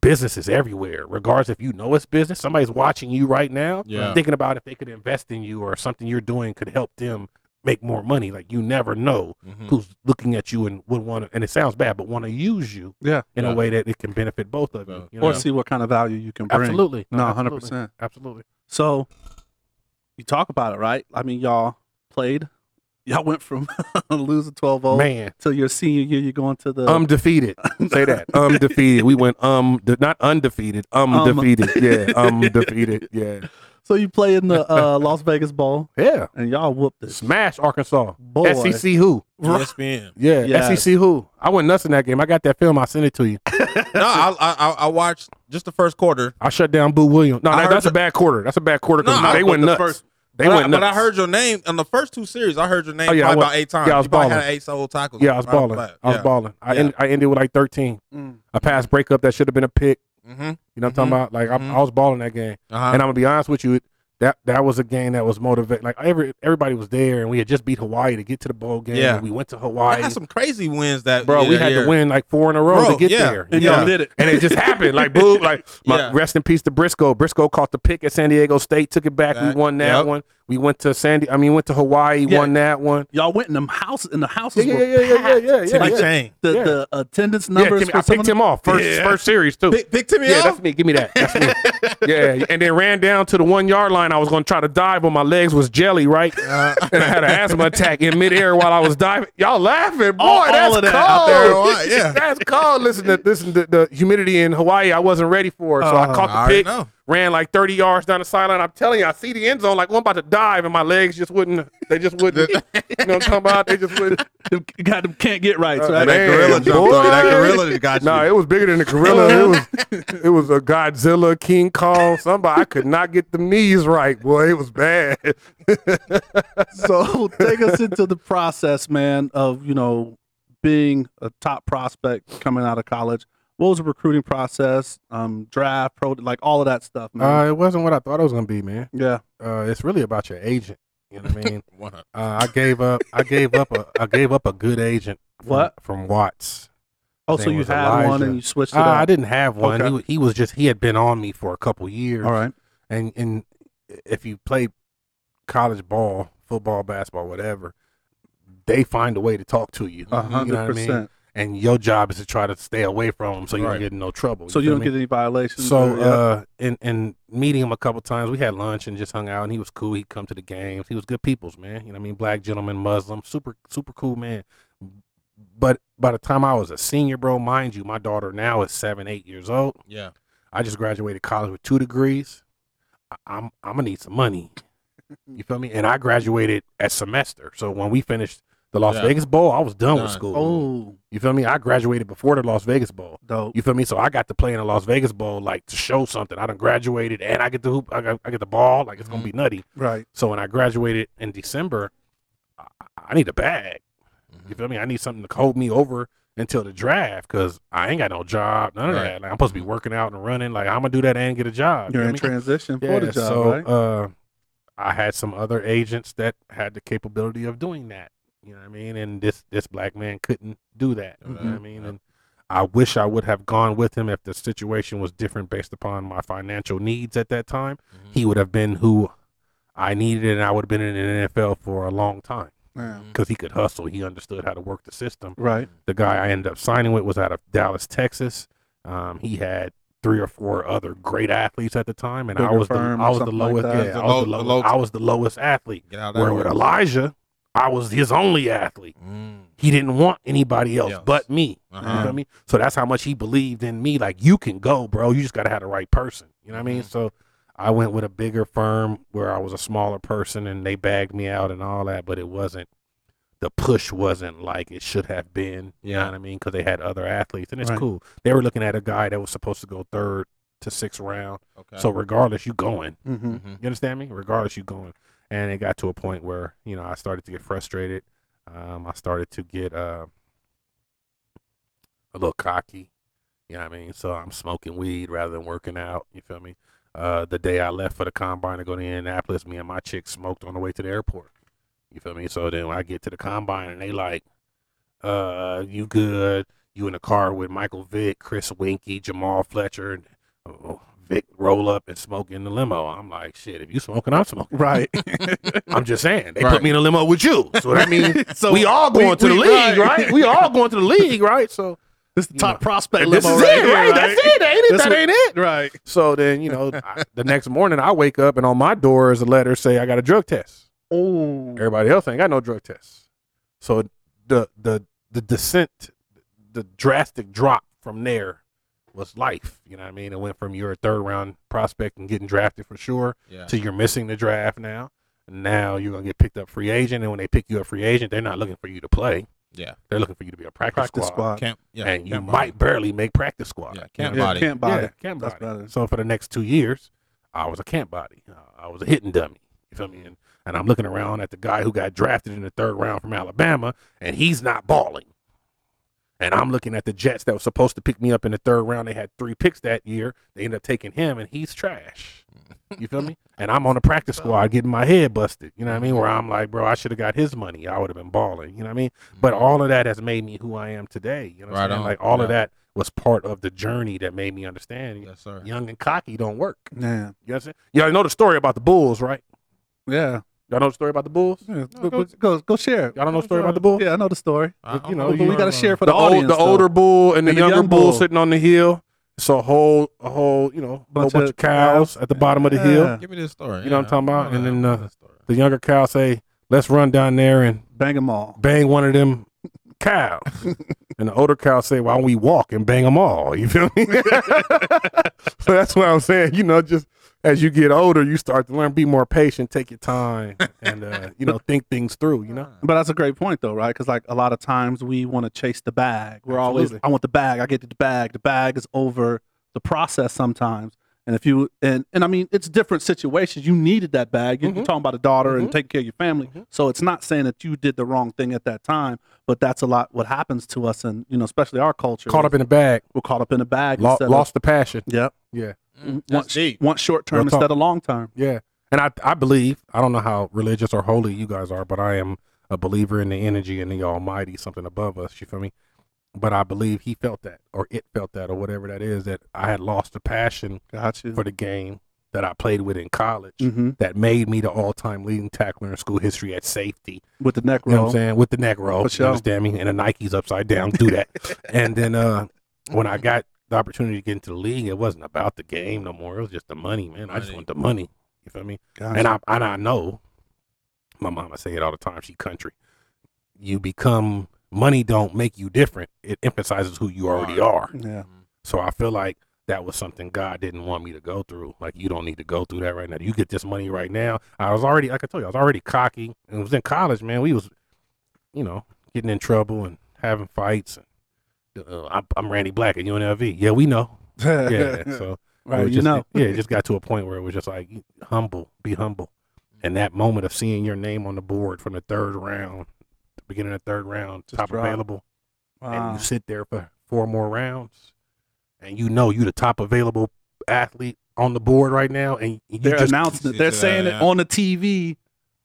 business is everywhere. Regardless if you know it's business, somebody's watching you right now, Yeah. thinking about if they could invest in you or something you're doing could help them make more money. Like you never know Mhm. who's looking at you and would want to, and it sounds bad, but want to use you Yeah. in Yeah. a way that it can benefit both of you. You Or know? see what kind of value you can bring. absolutely, No, absolutely. 100%. absolutely. So you talk about it, right? I mean, y'all played. Y'all went from losing 12 0 Man, till your senior year. You're going to the. undefeated. Say that. Undefeated. We went um, de- not undefeated. Um, Um. defeated. Yeah, undefeated. Yeah, so you play in the uh, Las Vegas Bowl, yeah. and y'all whooped it. Smash Arkansas. Boy. SEC who? ESPN. Yeah, Yes. SEC who? I went nuts in that game. I got that film. I sent it to you. no, I, I I- I watched just the first quarter. I shut down Boo Williams. No, I that, heard that's the- a bad quarter. That's a bad quarter because No, I- they but went the nuts. first- they but, went I, nuts. but I heard your name in the first two series. I heard your name Oh, yeah, I probably was- about eight times. yeah, I was you probably balling. had eight sole tackles. Yeah, I was right balling. off the bat. I was Yeah. balling. I, Yeah. end, I ended with like 13. Mm. A pass breakup that should have been a pick. Mm-hmm. You know what I'm talking about? Like Mhm. I, I was balling that game. Uh-huh. And I'm gonna be honest with you, that that was a game that was motivated. Like every everybody was there, and we had just beat Hawaii to get to the bowl game. Yeah. we went to Hawaii. I had some crazy wins that bro. We had year. to win like four in a row Bro, to get yeah. there. And you did it. and it just happened. Like boom, like my Yeah. rest in peace to Briscoe. Briscoe caught the pick at San Diego State, took it back. Back. We won that Yep. one. We went to Sandy. I mean, went to Hawaii, Yeah. won that one. Y'all went in them houses, and the Yeah, houses yeah, were yeah, yeah, yeah, packed. yeah, yeah. Timmy yeah. Chang. The, Yeah. the attendance Yeah, numbers Timmy, for I picked him off first Yeah. first series too. Pick, pick Timmy Yeah, off? that's me. Give me that. That's me. yeah, and then ran down to the one yard line. I was going to try to dive, but my legs was jelly, right? Uh, and I had an asthma attack in midair while I was diving. Y'all laughing, boy? All- all that's of that cold. out there yeah. that's cold. Listen to listen to the humidity in Hawaii. I wasn't ready for it, so I Uh, caught the already pick. know. Ran like 30 yards down the sideline. I'm telling you, I see the end zone like well, I'm about to dive, and my legs just wouldn't. They just wouldn't. you know what I'm talking about? They just wouldn't. Them- got them can't get right. Uh, right? that gorilla jumped on. That gorilla got you. No, it was bigger than the gorilla. it was it was a Godzilla, King Kong, somebody. I could not get the knees right, boy. It was bad. so take us into the process, man, of you know being a top prospect coming out of college. What was the recruiting process? Um, draft, pro, like all of that stuff, man. Uh, it wasn't what I thought it was gonna be, man. yeah. Uh, it's really about your agent. You know what I mean? One hundred. Uh, I gave up. I gave up a. I gave up a good agent. From, What? from Watts? Oh, His so you was had one and you switched it Uh, up. I didn't have one. Okay. He, he was just. He had been on me for a couple years. All right. And and if you play college ball, football, basketball, whatever, they find a way to talk to you. A You know hundred what I mean? And your job is to try to stay away from them so you Right. don't get in no trouble. So you feel don't get any violations. So, or- yeah. uh, in in meeting him a couple times, we had lunch and just hung out, and he was cool. He'd come to the games. He was good people's man. You know, what I mean, black gentleman, Muslim, super super cool man. But by the time I was a senior, bro, mind you, my daughter now is seven, eight years old. Yeah. I just graduated college with two degrees. I- I'm I'm gonna need some money. You feel me? And I graduated at semester. So when we finished the Las Yeah. Vegas Bowl, I was done, with school. oh, You feel me? I graduated before the Las Vegas Bowl. dope. You feel me? So I got to play in the Las Vegas Bowl, like to show something. I done graduated, and I get the hoop. I, got, I get the ball. Like it's gonna be nutty. Right. So when I graduated in December, I, I need a bag. Mm-hmm. You feel me? I need something to hold me over until the draft because I ain't got no job, none of Right. that. Like I'm supposed to be working out and running. Like I'm gonna do that and get a job. You're you in feel me? transition for the job, so right? uh, I had some other agents that had the capability of doing that. You know what I mean? And this this black man couldn't do that. You know what I Mhm. mean? And I wish I would have gone with him if the situation was different based upon my financial needs at that time. Mm-hmm. He would have been who I needed, and I would have been in the NFL for a long time because he could hustle. He understood how to work the system. Right. The guy I ended up signing with was out of Dallas, Texas. Um, he had three or four other great athletes at the time, and I was the, I was the like lowest. that. yeah, The I was low- the the lowest. low- I was the lowest athlete. Get out Where with. Elijah, I was his only athlete. Mm. He didn't want anybody else Yes. but me. You Uh-huh. feel me? So that's how much he believed in me. Like you can go, bro. You just gotta have the right person. You know what I mean? Mhm. So I went with a bigger firm where I was a smaller person and they bagged me out and all that, but it wasn't the push wasn't like it should have been. You know what I mean? Because they had other athletes and it's Right. cool. They were looking at a guy that was supposed to go third to sixth round. Okay. So regardless, you going. Mm-hmm. Mhm. You understand me? Regardless, you going. And it got to a point where you know I started to get frustrated. Um, I started to get uh, a little cocky. You know what I mean? So I'm smoking weed rather than working out. You feel me? Uh, the day I left for the combine to go to Indianapolis, me and my chick smoked on the way to the airport. You feel me? So then when I get to the combine and they like, uh, you good? You in the car with Michael Vick, Chris Weinke, Jamal Fletcher, Vick roll up and smoke in the limo. I'm like, shit, if you smoking, I'm smoking. Right. I'm just saying. They Right. put me in a limo with you. So that means So we all going we- to the we- league, right. right. We all going to the league, right? So this is the top know, prospect this limo is right it, here, right? That's it, That ain't it? This that ain't it. Right. So then, you know, I, the next morning I wake up and on my door is a letter say I got a drug test. Oh. Everybody else ain't got no drug tests. So the the the descent, the drastic drop from there was life. You know what I mean? It went from you're a third round prospect and getting drafted for sure Yeah. to you're missing the draft now. Now you're gonna get picked up free agent, and when they pick you up free agent, they're not looking for you to play. Yeah. They're looking for you to be a practice, Practice squad, squad. Camp. Yeah. and you camp might barely make practice squad. Yeah. You Camp know? Yeah, body. camp body. Yeah, camp That's body. better. So for the next two years, I was a camp body. Uh, I was a hitting dummy. You feel me? And, and I'm looking around at the guy who got drafted in the third round from Alabama, and he's not balling. And I'm looking at the Jets that was supposed to pick me up in the third round. They had three picks that year. They end up taking him, and he's trash. You feel me? And I'm on the practice squad getting my head busted. You know what I mean? Where I'm like, bro, I should have got his money. I would have been balling. You know what I mean? Mm-hmm. But all of that has made me who I am today. You know what I'm Right saying? on. Like all of that was part of the journey that made me understand Yes, sir. young and cocky don't work. Yeah. You know what I'm saying? Y'all know the story about the Bulls, right? Yeah. Y'all know the story about the Bulls? Yeah, Go, go, go, go share. Y'all don't know the story about the Bulls? Yeah, I know the story. I- You know, But we got to share for The, the, old, audience. the though. older bull and the, And the younger young bull bull. sitting on the hill. It's a whole, a whole, you know, whole Bunch bunch of of cows at the bottom of the hill. Give me this story. You know what I'm talking about? And then, uh, know that story. The younger cow say, "Let's run down there and Bang them all. bang one of them cows." and the older cow say, "Why don't we walk and bang them all?" You feel me? so that's what I'm saying. You know, just as you get older, you start to learn, be more patient, take your time, and uh, you know, think things through. You know, But that's a great point, though, right? Because like a lot of times we want to chase the bag. We're always, I want the bag. I get the bag. The bag is over the process sometimes. And if you and and I mean, it's different situations. You needed that bag. You're Mhm. talking about a daughter Mhm. and taking care of your family. Mhm. So it's not saying that you did the wrong thing at that time, but that's a lot what happens to us, and you know, especially our culture. caught up in a bag, we're caught up in a bag. lo- instead lost the passion. Yep. Yeah, Mm, Want, That's deep. want short term Real talk. instead of long term. yeah. And I, I believe, I don't know how religious or holy you guys are, but I am a believer in the energy and the Almighty, something above us. You feel me? But I believe he felt that, or it felt that, or whatever that is, that I had lost the passion Got you. for the game that I played with in college. hmm That made me the all-time leading tackler in school history at safety. With the neck roll. You know what I'm saying? With the neck roll. For You sure. understand me? And the Nikes upside down. Do that. and then uh, when I got the opportunity to get into the league, it wasn't about the game no more. It was just the money, man. I just want the money. You feel me? Got And. I and I know my mama say it all the time. She country. You become money don't make you different. It emphasizes who you already are. yeah. Mm-hmm. So I feel like that was something God didn't want me to go through. Like you don't need to go through that right now. You get this money right now. I was already, like I told you, I was already cocky. And it was in college, man. We was, you know, getting in trouble and having fights. And uh, I'm, I'm Randy Black at UNLV. Yeah, we know. Yeah. so it right. was You just- know. yeah, it just got to a point where it was just like humble, be humble. And that moment of seeing your name on the board from the third round, the beginning of the third round, Just top drop. available and you sit there for four more rounds, and you know you're the top available athlete on the board right now, and you They're just announcing it. They're that, saying it on the TV.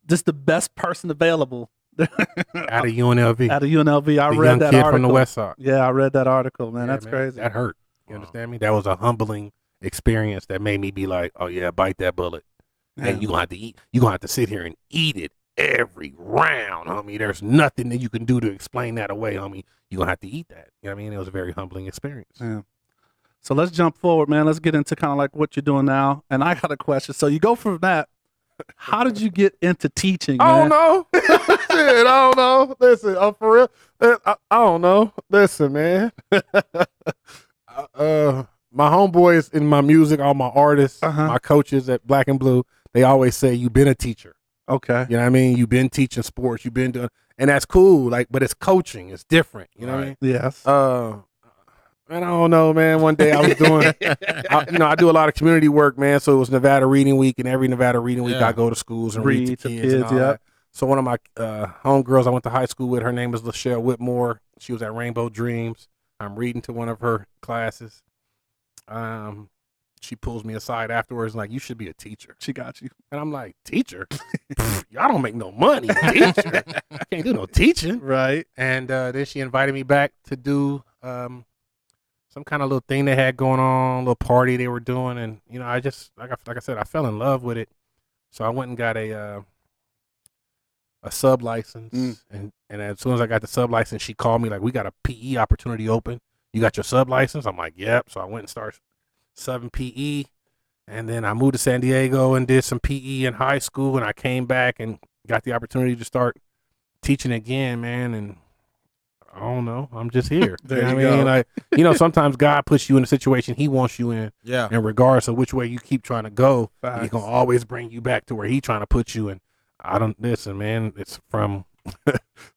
Just the best person available. out of UNLV. Out of UNLV, I the read young that kid article. from the West Side. Yeah, I read that article, man. Yeah, That's crazy. That hurt. You understand me? That was a humbling experience that made me be like, oh yeah, bite that bullet. Yeah. And you gonna have to eat. You gonna have to sit here and eat it every round, homie. There's nothing that you can do to explain that away, homie. You gonna have to eat that. You know what I mean? It was a very humbling experience. Yeah. So let's jump forward, man. Let's get into kind of like what you're doing now. And I got a question. So you go from that. How did you get into teaching, man? I don't know. Shit, I don't know. Listen, uh, for real, uh, I, I don't know. Listen, man. uh, my homeboys in my music, all my artists, Uh-huh. my coaches at Black and Blue, they always say you've been a teacher. Okay. You know what I mean? You've been teaching sports. You've been doing, and that's cool. Like, but it's coaching. It's different. You know what I mean? Yes. Uh, man, I don't know, man. One day I was doing, I, you know, I do a lot of community work, man. So it was Nevada Reading Week, and every Nevada Reading Week, Yeah. I go to schools and read, Read to kids. and kids, yeah. that. So one of my uh, homegirls I went to high school with, her name is Lachelle Whitmore. She was at Rainbow Dreams. I'm reading to one of her classes. Um, she pulls me aside afterwards, and like, you should be a teacher. she got you. And I'm like, teacher? Y'all don't make no money, teacher. I can't do no teaching Right. and uh, then she invited me back to do um, some kind of little thing they had going on, little party they were doing, and you know, I just like I, like I said, I fell in love with it, so I went and got a uh, a sub license, Mm. and and as soon as I got the sub license, she called me like, "We got a PE opportunity open. You got your sub license?" I'm like, "Yep." So I went and started subbing PE, and then I moved to San Diego and did some PE in high school, and I came back and got the opportunity to start teaching again, man, and I don't know. I'm just here. There you know you I mean? Like, you know, sometimes God puts you in a situation He wants you in, Yeah. and regardless of which way you keep trying to go, He's gonna always bring you back to where He's trying to put you. And I don't listen, man. It's from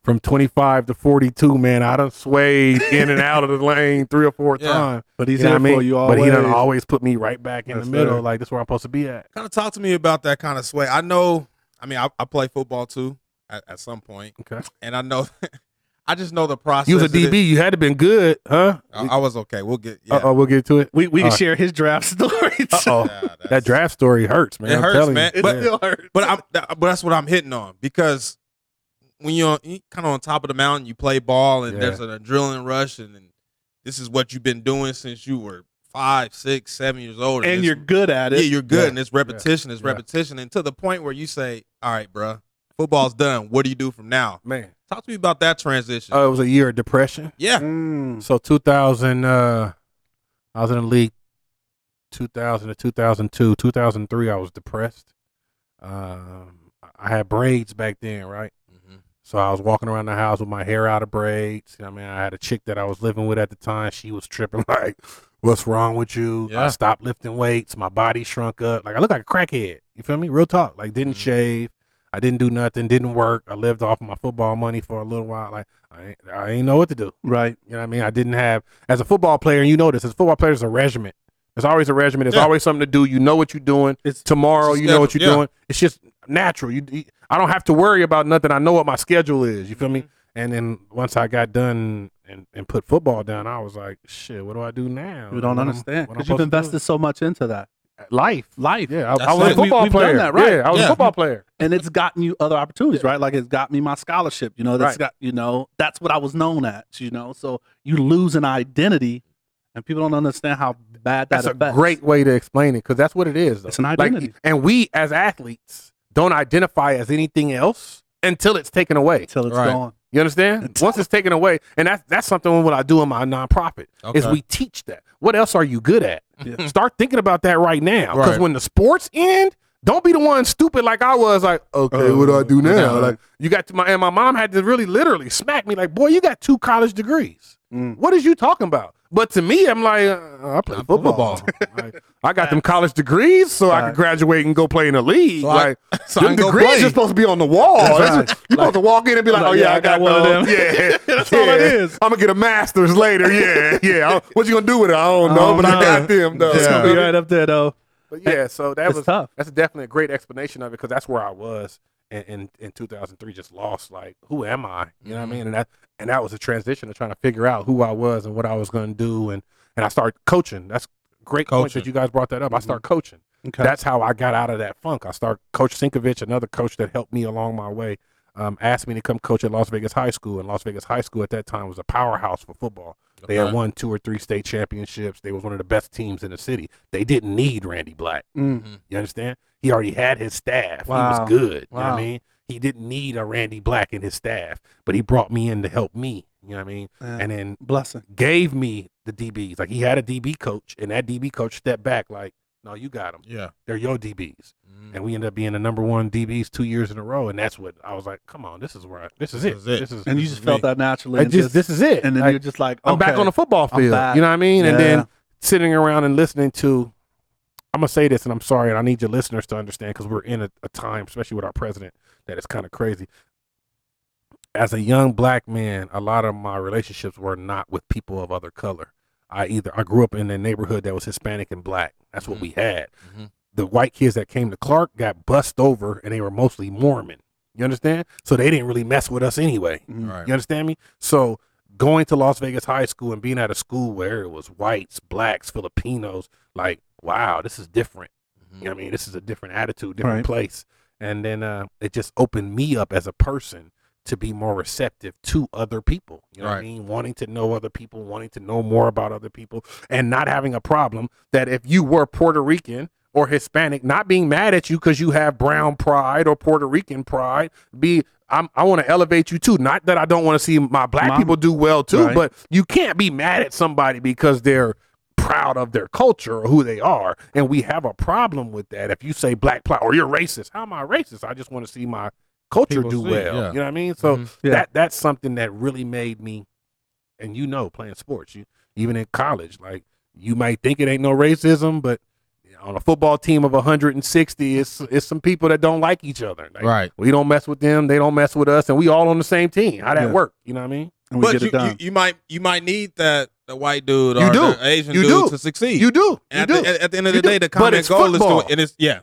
from 25 to 42, man. I done swayed in and out of the lane three or four Yeah. times. But he's You know I mean? for you But always. He done always put me right back in Yes, the middle. sir. Like this is where I'm supposed to be at. Kind of talk to me about that kind of sway. I know. I mean, I, I play football too at, at some point, Okay. and I know. I just know the process. You was a of it. DB. You had to been good, huh? I, I was okay. We'll get. Yeah. Uh oh, we'll get to it. we we can Uh, share his draft story. Uh oh. Yeah, That draft story hurts, man. It I'm hurts, telling man. You. It But- still hurts. But I'm, that, but that's what I'm hitting on because when you're kind of on top of the mountain, you play ball, and Yeah. there's an adrenaline rush, and, and this is what you've been doing since you were five, six, seven years old, and it's- you're good at it. yeah, you're good, Yeah. and it's repetition, it's Yeah. repetition, and to the point where you say, "All right, bruh, football's done. What do you do from now?" man. Talk to me about that transition. Uh, it was a year of depression. yeah, Mm. So 2000, uh, I was in the league 2000 to 2002. 2003, I was depressed. Um, I had braids back then, right? Mhm. So I was walking around the house with my hair out of braids. You know I mean, I had a chick that I was living with at the time. She was tripping like, "What's wrong with you?" I stopped lifting weights. My body shrunk up. Like I look like a crackhead. You feel me? Real talk. Like didn't Mhm. shave. I didn't do nothing. Didn't work. I lived off my football money for a little while. Like I, ain't, I ain't know what to do. Right. You know what I mean? I didn't have as a football player, and you know this, as a football player, there's a regiment. There's always a regiment. There's Yeah. always something to do. You know what you're doing. It's Tomorrow, it's you know what you're yeah. doing. It's just natural. You, you- I don't have to worry about nothing. I know what my schedule is. You feel me? Mm-hmm. And then once I got done and, and put football down, I was like, shit, what do I do now? you don't understand because you've do? invested so much into that life. life. Yeah, I, I was it. a football We- we've done player. that, right. Yeah, I was Yeah. a football player. and it's gotten you other opportunities, right? Like it's got me my scholarship. You know, that's Right. got you know that's what I was known at. You know, so you lose an identity, and people don't understand how bad that That's a affects. great way to explain it because that's what it is. Though. It's an Like, identity. and we as athletes don't identify as anything else until it's taken away. until it's Right. gone. You understand? Once it's taken away, and that's that's something what I do in my nonprofit is we teach that. What else are you good at? Yeah. Start thinking about that right now. Because Right. when the sports end, don't be the one stupid like I was. Like, okay, what do I do now? Like, you got to my and my mom had to really literally smack me. Like, boy, you got two college degrees. Mm. What is you talking about? But to me, I'm like, uh, I play I'm football. Like, I got them college degrees, so I could graduate and go play in the league. So I- like, so them degrees play. are supposed to be on the wall. That's That's right. just- you supposed to walk in and be like, Like, "Oh yeah, yeah, I got, one of them." Yeah, That's all it Yeah. is. I'm gonna get a master's later. Yeah, yeah. I- What you gonna do with it? I don't know, Oh, but I got them though. It's Yeah. gonna be right up there though. But yeah, so that It's was tough. that's definitely a great explanation of it because that's where I was in, in in 2003. Just lost, like, who am I? You know what I Mhm. mean? And that and that was a transition of trying to figure out who I was and what I was going to do. And and I started coaching. That's great point that you guys brought that up. I start coaching. Okay. That's how I got out of that funk. I start Coach Sinkovich, another coach that helped me along my way. um, asked me to come coach at Las Vegas High School, and Las Vegas High School at that time was a powerhouse for football. They Okay. had won two or three state championships. They was one of the best teams in the city. They didn't need Randy Black. Mm. You understand? He already had his staff. He was good. You know what I mean? He didn't need a Randy Black in his staff, but he brought me in to help me. You know what I mean? Yeah. And then Blessing. gave me the DBs. Like he had a DB coach, and that DB coach stepped back, like, no, you got them. Yeah. They're your DBs. Mhm. And we ended up being the number one DBs two years in a row. And that's what I was like, come on, this is where I, this is it. This is it. This is And you just felt me. that naturally. I and just, this is it. and then Like, you're just like, I'm back on the football field. You know what I mean? And then sitting around and listening to, I'm gonna say this, and I'm sorry, and I need your listeners to understand because we're in a, a time, especially with our president, that is kind of crazy. As a young black man, a lot of my relationships were not with people of other color. I either I grew up in a neighborhood that was Hispanic and black. That's what we had. Mhm. The white kids that came to Clark got bussed over, and they were mostly Mormon. You understand? So they didn't really mess with us anyway. Mhm. Right. You understand me? So going to Las Vegas High School and being at a school where it was whites, blacks, Filipinos, like, wow, this is different. Mhm. You know I mean? This is a different attitude, different Right. place. And then uh, it just opened me up as a person to be more receptive to other people. You know what I mean? Wanting to know other people, wanting to know more about other people, and not having a problem that if you were Puerto Rican or Hispanic, not being mad at you because you have brown pride or Puerto Rican pride. Be I'm, I want to elevate you too. Not that I don't want to see my black Mom- people do well too, Right. but you can't be mad at somebody because they're proud of their culture or who they are. And we have a problem with that. If you say black pride or you're racist, how am I racist? I just want to see my culture People do see, well. yeah. You know what I mean? So Mhm. Yeah. that that's something that really made me and you know playing sports, you even in college, like you might think it ain't no racism, but on a football team of 160, it's it's some people that don't like each other. Like, Right. We don't mess with them, they don't mess with us, and we all on the same team. How that Yeah. work? You know what I mean? And we But get you, it done. you, you might you might need that the white dude You or do. the Asian You dude do. to succeed. You do. You at, do. The, at the end of the You do. day, the common it's goal is football. to and it's yeah,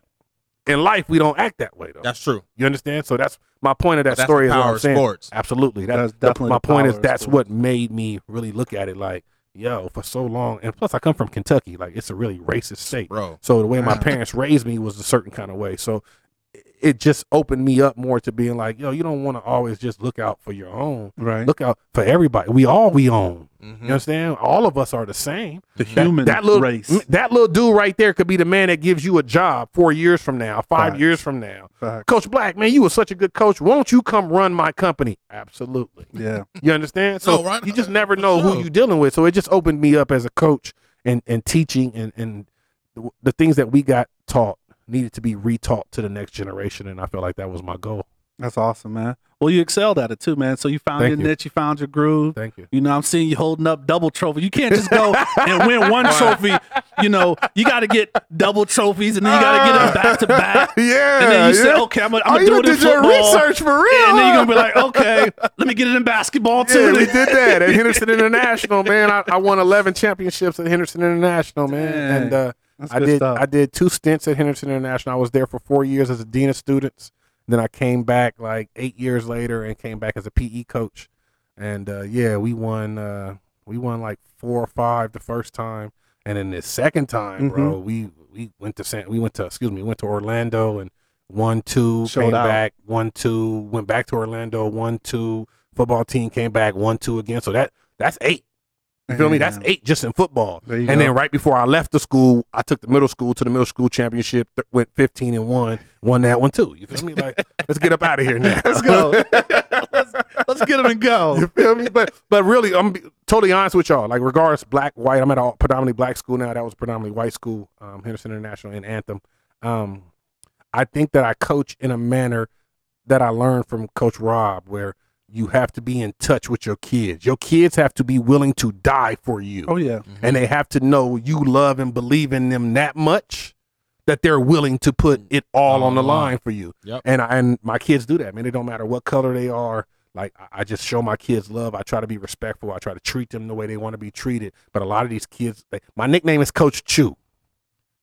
in life, we don't act that way though. that's true. you understand? So that's my point of that But that's story. the is what I'm of saying. sports. Absolutely. That, That's the- my the point is that's sports. what made me really look at it like, yo, for so long. And plus, I come from Kentucky. Like, it's a really racist state. Bro. So the way my parents raised me was a certain kind of way. So it just opened me up more to being like, yo, you don't want to always just look out for your own. right. Look out for everybody. We all we own. Mhm. You understand? All of us are the same. the That- human that, little race. that little dude right there could be the man that gives you a job four years from now, five Facts. years from now. Facts. Coach Black, man, you were such a good coach. Won't you come run my company? Absolutely. Yeah. You understand? So No, right. you just never know sure. who you're dealing with. So it just opened me up as a coach and, and teaching and, and the, the things that we got taught needed to be retaught to the next generation. And I felt like that was my goal. That's awesome, man. Well, you excelled at it too, man. So you found Thank your you. niche, you found your groove. Thank you. You know, I'm seeing you holding up double trophy. You can't just go and win one trophy. You know, you got to get double trophies, and then you got to get them back to back. yeah. And then you say, okay, I'm gonna, Oh, I'm you gonna do it in did your football. research for real. And then you're gonna be like, okay, let me get it in basketball too. Yeah, we did that at Henderson International, man. I, I won 11 championships at Henderson International, man. Dang. And uh, That's I did stuff. I did two stints at Henderson International. I was there for four years as a dean of students. Then I came back like eight years later and came back as a PE coach. And uh, yeah, we won uh, we won like four or five the first time, and then the second time, bro, Mm-hmm. we we went to San we went to excuse me went to Orlando and won two, Showed came out. back one two, went back to Orlando one two. Football team came back one two again. So that that's eight. You feel me? That's eight just in football. And go. then right before I left the school, I took the middle school to the middle school championship. th- Went fifteen and one, won that one too. You feel me? Like, let's get up out of here now. Let's go. let's, let's get them and go. you feel me? But but really, I'm totally honest with y'all. Like regardless, black, white. I'm at a predominantly black school now. That was predominantly white school, um, Henderson International and Anthem. Um, I think that I coach in a manner that I learned from Coach Rob, where you have to be in touch with your kids. Your kids have to be willing to die for you Oh yeah. Mm-hmm. and they have to know you love and believe in them that much that they're willing to put it all on the uh-huh. line for you. Yep. And I, and my kids do that, man. It don't matter what color they are. Like I- I just show my kids love. I try to be respectful. I try to treat them the way they want to be treated. But a lot of these kids, they, my nickname is Coach Chew.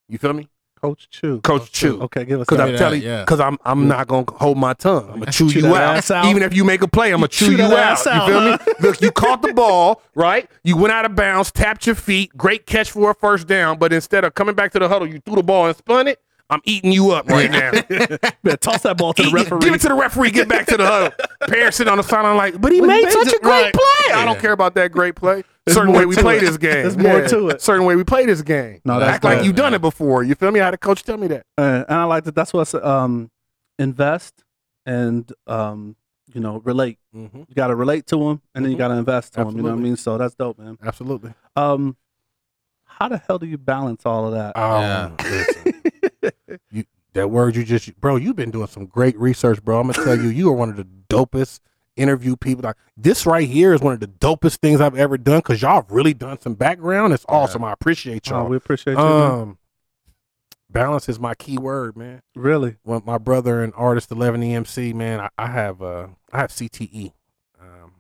You feel me? Coach Chew. Coach Chew. Okay, give us Because that. I'm telling you, yeah. because I'm I'm not gonna hold my tongue. I'm gonna chew, Chew you out. ass out. Even if you make a play, I'm gonna chew, Chew you out. ass out, You feel me? Look, you caught the ball, right? You went out of bounds, tapped your feet, great catch for a first down, but instead of coming back to the huddle, you threw the ball and spun it. I'm eating you up right now. Man, toss that ball to the Eat it, referee. Give it to the referee. Get back to the huddle. Parents sitting on the sideline like, but he But he made made such a great right. play. I don't care about that great play. There's Certain way we play it. this game. There's more to it. Certain way we play this game. No, that's Act like you've done it before. You feel me? I had a coach tell me that. Uh, and I like that. That's what's um, invest and um, you know, relate. Mm-hmm. You got to relate to them, and then you Mhm. got to invest to them. You know what I mean? So that's dope, man. Absolutely. Um, how the hell do you balance all of that? Oh, Yeah. you, that word you just, bro, you've been doing some great research, bro. I'm gonna tell you, you are one of the dopest interview people. Like this right here is one of the dopest things I've ever done because y'all have really done some background. It's awesome. I appreciate Oh, y'all. we appreciate you. man. um, balance is my key word, man. really? When my brother and artist Eleven EMC, man, I, I have uh, I have CTE, um,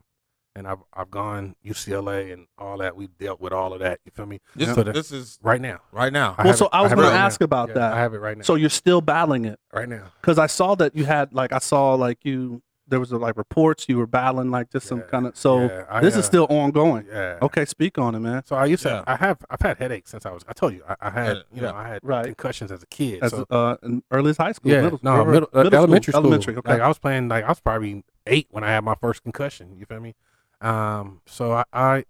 and I've I've gone UCLA and all that. We dealt with all of that. You feel me? This, So that- this is right now. right now. I Well, have so it- I was have it gonna ask now. about Yeah, that. I have it right now. So you're still battling it right now. because I saw that you had like I saw like you there was like reports you were battling like just some kind of so yeah, I, this uh, is still ongoing. Yeah. Okay, speak on it, man. So I used to. I have. I've had headaches since I was. I told you. I, I had. Yeah, You know. I had Right. concussions as a kid. As so uh, in early as high school, yeah. middle, no. or- Middle, uh, middle school, elementary school. elementary. Okay, Like I was playing. Like I was probably eight when I had my first concussion. You feel me? Um. So I. I,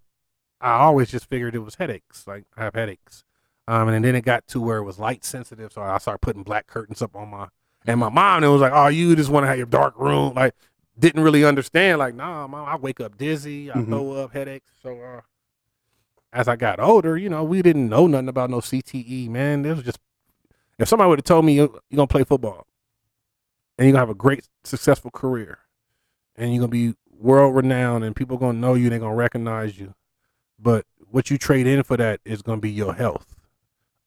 I always just figured it was headaches. Like I have headaches. Um. And then it got to where it was light sensitive. So I started putting black curtains up on my. And my mom, it was like, "Oh, you just want to have your dark room." Like, didn't really understand. Like, nah, mom, I wake up dizzy. I Mhm. throw up headaches. So, uh, as I got older, you know, we didn't know nothing about no CTE, man. It was just if somebody would have told me you're gonna play football and you're gonna have a great successful career and you're gonna be world renowned and people gonna know you, they're gonna recognize you. But what you trade in for that is gonna be your health.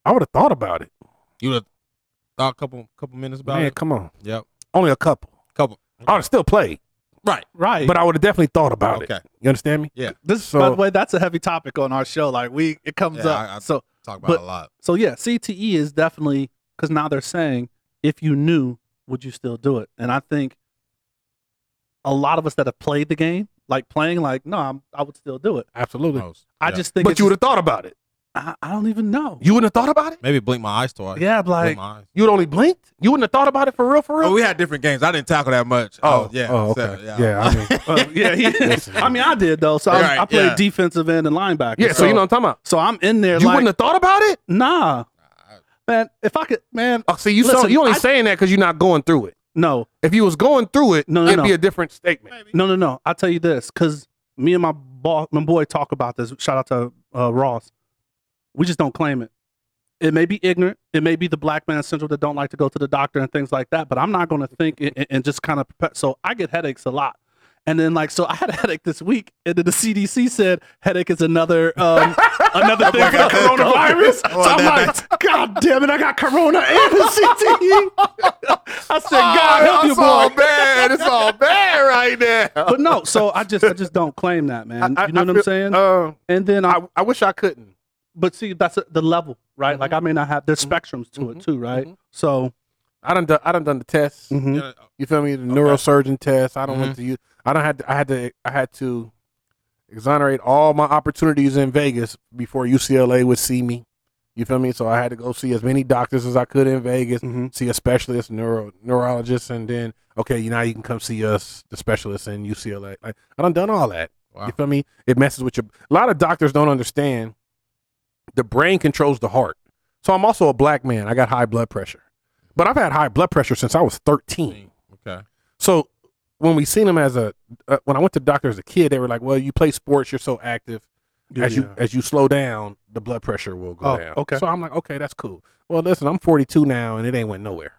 I would have thought about it. You would have thought a couple couple minutes about Man, it. come on. Yep. Only a couple. Couple. I would have still played, Right. right. but I would have definitely thought about Okay. it. You understand me? Yeah. this, so- by the way, that's a heavy topic on our show. Like we, it comes Yeah, up. I- I- so, Talk about But- it a lot. so yeah, CTE is definitely because now they're saying if you knew, would you still do it? And I think a lot of us that have played the game, like playing, like no, I'm, I would still do it. Absolutely. Most. I Yeah. just think, But it's you would have thought about it. I, I don't even know. You wouldn't have thought about it? maybe blink my eyes twice. yeah, Blink like my eyes. You would only blinked? You wouldn't have thought about it for real, for real? Oh, we had different games. I didn't tackle that much. Oh, yeah. oh, so, okay. Yeah, I mean- uh, yeah, he, I mean, I did though. So I, was- Right, I played yeah. defensive end and linebacker. yeah, so, you know what I'm talking about. So I'm in there You like, wouldn't have thought about it? nah, man. If I could, man, Oh, see, you so, Listen, you only I- saying that because you're not going through it. no, If you was going through it, No, no, it'd no. be a different statement. no, no, no. I'll tell you this, because me and my boss, my boy, talk about this. Shout out to uh, Ross. We just don't claim it. It may be ignorant. It may be the black man central that don't like to go to the doctor and things like that. But I'm not going to think and, and just kind of. So I get headaches a lot. And then like so, I had a headache this week, and then the CDC said headache is another um, another thing the coronavirus. Oh, so I'm that- like, God damn it, I got corona and the CTE. I said, God help you, it's all bad. It's all bad right now. But no, so I just I just don't claim that, man. I- you know I what I'm saying? Uh, and then I, I, I wish I couldn't. But see, that's the level, right? Like I may not have there's Mhm. spectrums to it Mhm. too, right? Mhm. So I done done, I done done the tests. Yeah, You feel me? The neurosurgeon test. I don't Mm-hmm. went to you. I don't had to, I had to I had to exonerate all my opportunities in Vegas before UCLA would see me. You feel me? So I had to go see as many doctors as I could in Vegas, Mhm. see a specialist, neuro neurologist, and then okay, you now you can come see us, the specialist in UCLA. Like I done done all that. Wow. You feel me? It messes with your. A lot of doctors don't understand. The brain controls the heart. So I'm also a black man. I got high blood pressure, but I've had high blood pressure since I was 13. Okay. So when we seen him as a uh, when I went to the doctor as a kid, they were like, "Well, you play sports, you're so active. Yeah, as you yeah. as you slow down, the blood pressure will go Oh, down." okay. So I'm like, "Okay, that's cool." Well, listen, I'm 42 now, and it ain't went nowhere,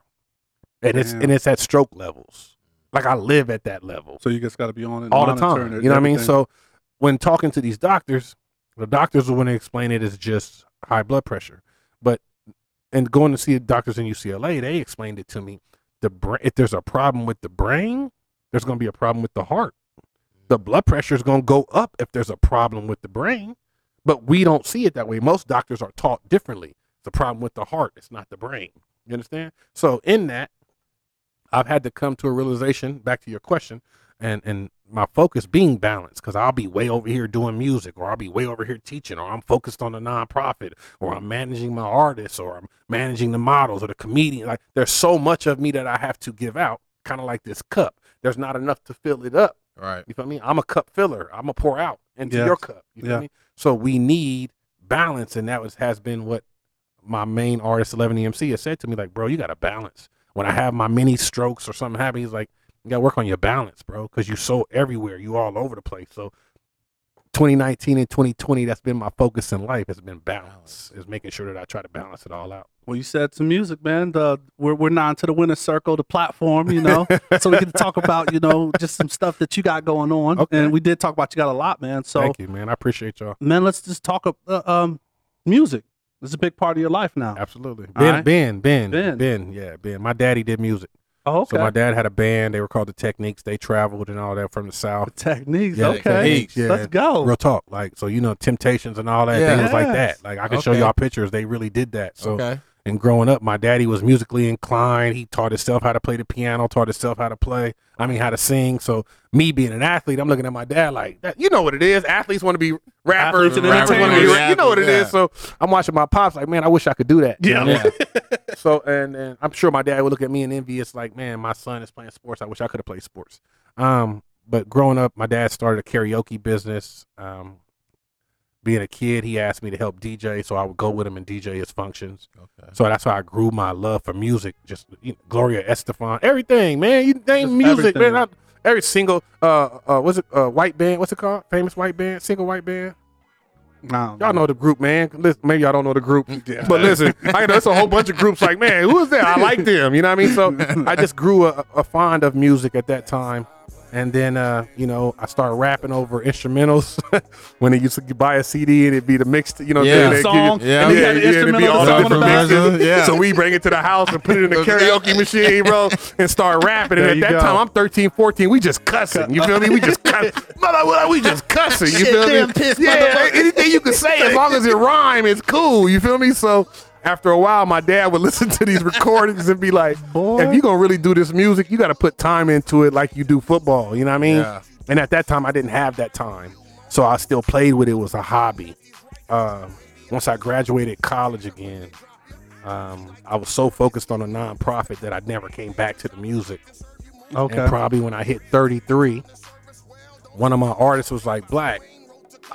and it's and it's at stroke levels. Like I live at that level So you just got to be on it all the time. it, You know what I mean? So when talking to these doctors, the doctors want to explain it as just high blood pressure. But and going to see doctors in UCLA, they explained it to me. The brain, if there's a problem with the brain, there's going to be a problem with the heart. The blood pressure is going to go up if there's a problem with the brain. But we don't see it that way. Most doctors are taught differently. It's a problem with the heart. It's not the brain. You understand? So in that, I've had to come to a realization. Back to your question, and and my focus being balanced because I'll be way over here doing music, or I'll be way over here teaching, or I'm focused on the nonprofit, or I'm managing my artists, or I'm managing the models or the comedian. Like there's so much of me that I have to give out, kind of like this cup. There's not enough to fill it up. Right. You feel me? I'm a cup filler. I'm a pour out into Yes. your cup. You feel Yeah. me? So we need balance, and that was has been what my main artist, Eleven EMC, has said to me. Like, bro, you got to balance. When I have my mini strokes or something happen, he's like, you got to work on your balance, bro, because you're so everywhere. You all over the place. So 2019 and 2020, that's been my focus in life. Has been balance. Is making sure that I try to balance it all out. Well, you said some music, man. The, we're we're now into the winner circle, the platform, you know, so we can talk about you know just some stuff that you got going on. Okay. And we did talk about you got a lot, man. So Thank you, man. I appreciate y'all. man, let's just talk uh, um music. It's a big part of your life now. Absolutely. Ben, right. ben, Ben, Ben. Ben, yeah, Ben. My daddy did music. Oh, okay. So my dad had a band. They were called the Techniques. They traveled and all that from the south. Techniques. Yeah, okay. techniques, yeah. Let's go. Real talk, like so, you know, Temptations and all that Yeah. things like that. Like I can show y'all pictures. They really did that. So, okay. And growing up, my daddy was musically inclined. He taught himself how to play the piano, taught himself how to play. I mean, how to sing. So, me being an athlete, I'm looking at my dad like that. You know what it is? Athletes want to be rappers and and rappers want to be. entertainers. You know what it is. Yeah. So, I'm watching my pops like, man, I wish I could do that. Yeah. mean? So and, and I'm sure my dad would look at me and envious, like, man, my son is playing sports. I wish I could have played sports. Um, but growing up, my dad started a karaoke business. Um, being a kid, he asked me to help DJ, so I would go with him and DJ his functions. Okay. So that's how I grew my love for music. Just you know, Gloria Estefan, everything, man. You name Just music, everything. man. I, every single, uh, uh, what's it, uh, white band? What's it called? Famous white band, single white band. Nah, Y'all know the group, man. Listen, maybe y'all don't know the group, but listen, I know it's a whole bunch of groups. Like, man, who is that? I like them. You know what I mean? So I just grew a, a fond of music at that time, and then uh, you know I started rapping over instrumentals when they used to buy a CD and it'd be the mixed, you know, Yeah. they'd give Song, you- yeah. and had an it'd be all the mixes. Yeah. So we bring it to the house and put it in the karaoke machine, bro, and start rapping. And There at that go. time, I'm 13, 14. We just cussing. You feel me? We just cuss. Mother, what- we just cussing. You feel damn me? yeah, anything you can say as long as it rhyme, it's cool. You feel me? So after a while, my dad would listen to these recordings and be like, Boy. "If you're gonna really do this music, you got to put time into it like you do football." You know what I mean? Yeah. And at that time, I didn't have that time, so I still played with it. It was a hobby. Uh, once I graduated college again, um, I was so focused on a nonprofit that I never came back to the music. Okay. And probably when I hit 33, one of my artists was like, Black,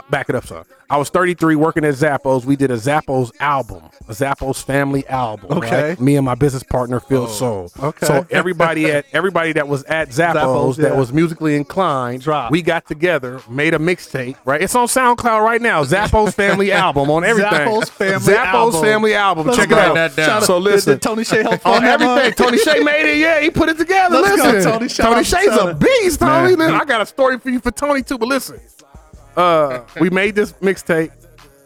back it up, son. I was 33 working at Zappos. We did a Zappos album, a Zappos family album. Okay. right? Me and my business partner, Phil oh, Soul. okay. So everybody at everybody that was at Zappos, Zappos, that yeah. was musically inclined, Drop. we got together, made a mixtape, right? It's on SoundCloud right now. Zappos family album on everything. Zappos family Zappos album. family album. Let's Check it out. That down. Shout So listen. did Tony Hsieh help On everything. Tony Hsieh made it. Yeah, he put it together. Let's go, listen. Tony. Shout out Hsieh's a beast, Tony. Man. I got a story for you for Tony too, but listen. Uh, we made this mixtape,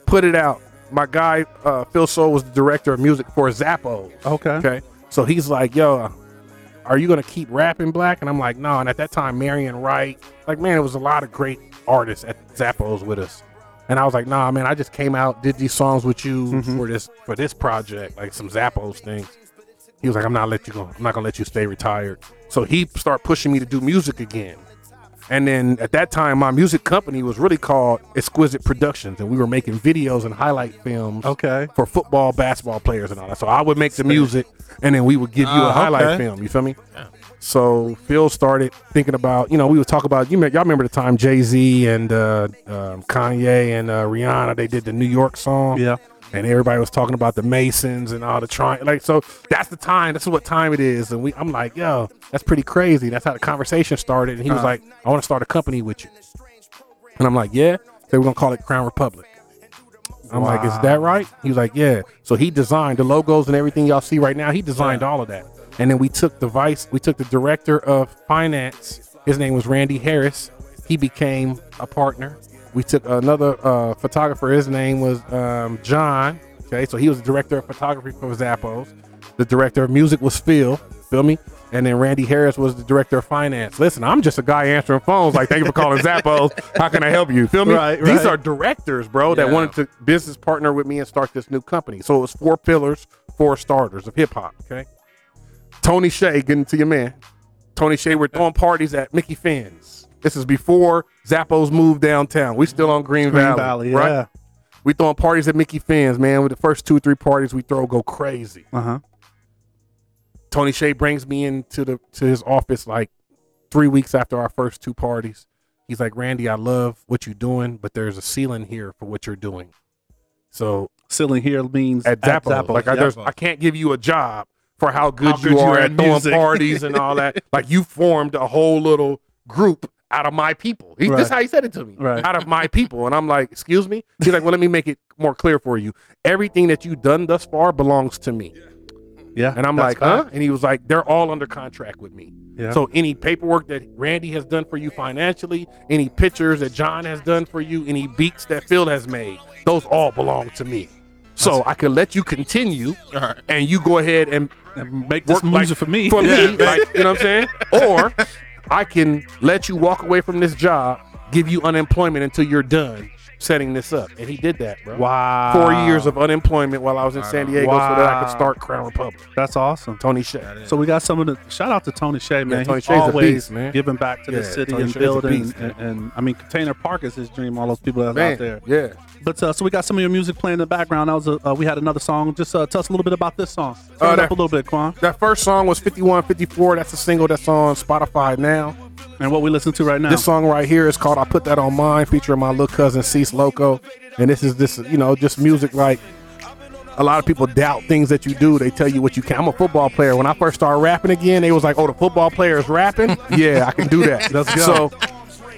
put it out. My guy, uh, Phil Soul, was the director of music for Zappos. Okay. Okay. So he's like, yo, are you gonna keep rapping black? And I'm like, no. And at that time, Marion Wright, like, man, it was a lot of great artists at Zappos with us. And I was like, nah, man, I just came out, did these songs with you Mm-hmm. for this for this project, like some Zappos things. He was like, I'm not let you go. I'm not gonna let you stay retired. So he started pushing me to do music again. And then at that time, my music company was really called Exquisite Productions, and we were making videos and highlight films Okay. for football, basketball players, and all that. So I would make the music, and then we would give you a Ah, highlight okay. film. You feel me? So Phil started thinking about, you know, we would talk about. You me- y'all remember the time Jay Z and uh, um, Kanye and uh, Rihanna they did the New York song, Yeah. And everybody was talking about the Masons and all the trying. Like, so that's the time. That's what time it is. And we, I'm like, yo, that's pretty crazy. That's how the conversation started. And he was Uh-huh. like, I want to start a company with you. And I'm like, yeah. So we're gonna call it Crown Republic. I'm like, is that right? He was like, yeah. So he designed the logos and everything y'all see right now. He designed all of that. And then we took the vice, we took the director of finance. His name was Randy Harris. He became a partner. We took another uh, photographer. His name was um, John. Okay, so he was the director of photography for Zappos. The director of music was Phil. Feel me? And then Randy Harris was the director of finance. Listen, I'm just a guy answering phones. Like, thank you for calling Zappos. How can I help you? Feel me? Right, These right. are directors, bro, that Yeah. wanted to business partner with me and start this new company. So it was four pillars, four starters of hip hop. Okay. Tony Hsieh, getting to your man. Tony Hsieh, we're throwing parties at Mickey Finn's. This is before Zappos moved downtown. We still on Green, Green Valley, Valley, right? yeah. We throwing parties at Mickey Finn's, man. With the first two, or three parties we throw, go crazy. Uh huh. Tony Hsieh brings me into the to his office like three weeks after our first two parties. He's like, Randy, I love what you're doing, but there's a ceiling here for what you're doing. So Ceiling here means at Zappos, like I, there's, I can't give you a job for how good, How good you you are are at at throwing parties and all that. like you formed a whole little group out of my people. He, This is how he said it to me. Right. Out of my people. And I'm like, excuse me? He's like, well, let me make it more clear for you. Everything that you've done thus far belongs to me. yeah. And I'm that's like, huh? And he was like, they're all under contract with me. Yeah. So any paperwork that Randy has done for you financially, any pictures that John has done for you, any beats that Phil has made, those all belong to me. So I can let you continue, All right. and you go ahead and And make this work like- music for me. for Yeah. me, like you know what I'm saying? Or I can let you walk away from this job, give you unemployment until you're done setting this up. And he did that, bro. Wow. Four years of unemployment while I was in San Diego so that I Wow. could start Crown Republic. That's awesome. Tony Hsieh. So we got some of the shout out to Tony Hsieh, man. Tony He's Hsieh's a always beast, man. giving back to the Yeah, city Tony and Hsieh's a building. beast, and, and I mean, Container Park is his dream. All those people that's Man, out there. yeah. But uh, so we got some of your music playing in the background. That was a, uh, we had another song. Just uh, tell us a little bit about this song. Turn Uh, it that- up a little bit, Quan. That first song was 5154. That's a single that's on Spotify now. And what we listen to right now. This song right here is called I Put That On Mine, featuring my little cousin Cease Loco. And this is this, you know, just music like a lot of people doubt things that you do. They tell you what you can. I'm a football player. When I first started rapping again, they was like, "Oh, the football player is rapping." yeah, I can do that. Let's go. So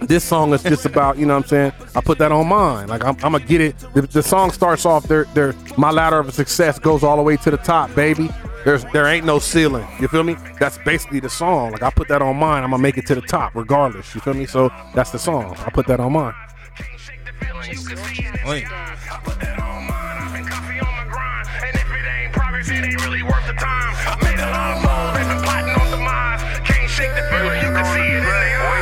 this song is just about, you know what I'm saying? I put that on mine. Like I'm, I'm gonna get it. The, the song starts off there. There, my ladder of success goes all the way to the top, baby. There's, there ain't no ceiling. You feel me? That's basically the song. Like I put that on mine. I'm gonna make it to the top, regardless. You feel me? So that's the song. I put that on mine. Wait.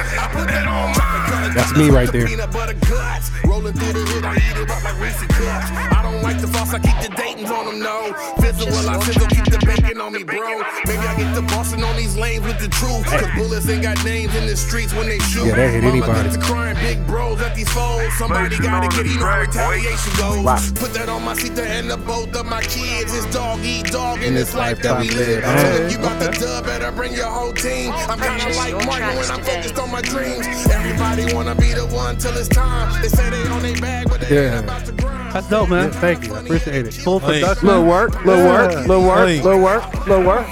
I put that on my. That's me right there. Peanut butter guts. Rolling through the hood, I eat it up like Reese cups. I don't like the sauce, I keep the Dayton's on them, no. Fizzle while I sizzle, keep the bacon on me, bro. Maybe I get the bossing on these lanes with the truth. Cause bullets ain't got names in the streets when they shoot. Yeah, they hit anybody. gets to crying big bros at these foes. Somebody gotta get, you know retaliation goes. Wow. Put that on my seat to end up both of my kids. It's dog eat dog in In this this life that we live. live. So if you got the dub, better bring your whole team. I'm kinda like Martin when I'm focused on my dreams. Everybody wanna be the one till it's time. They say they on their bag, but they Yeah. ain't about to grind. That's dope, man. Thank you. I appreciate it. Full Hey. production. Little work, little work, Yeah. little work, Hey. little work, little work.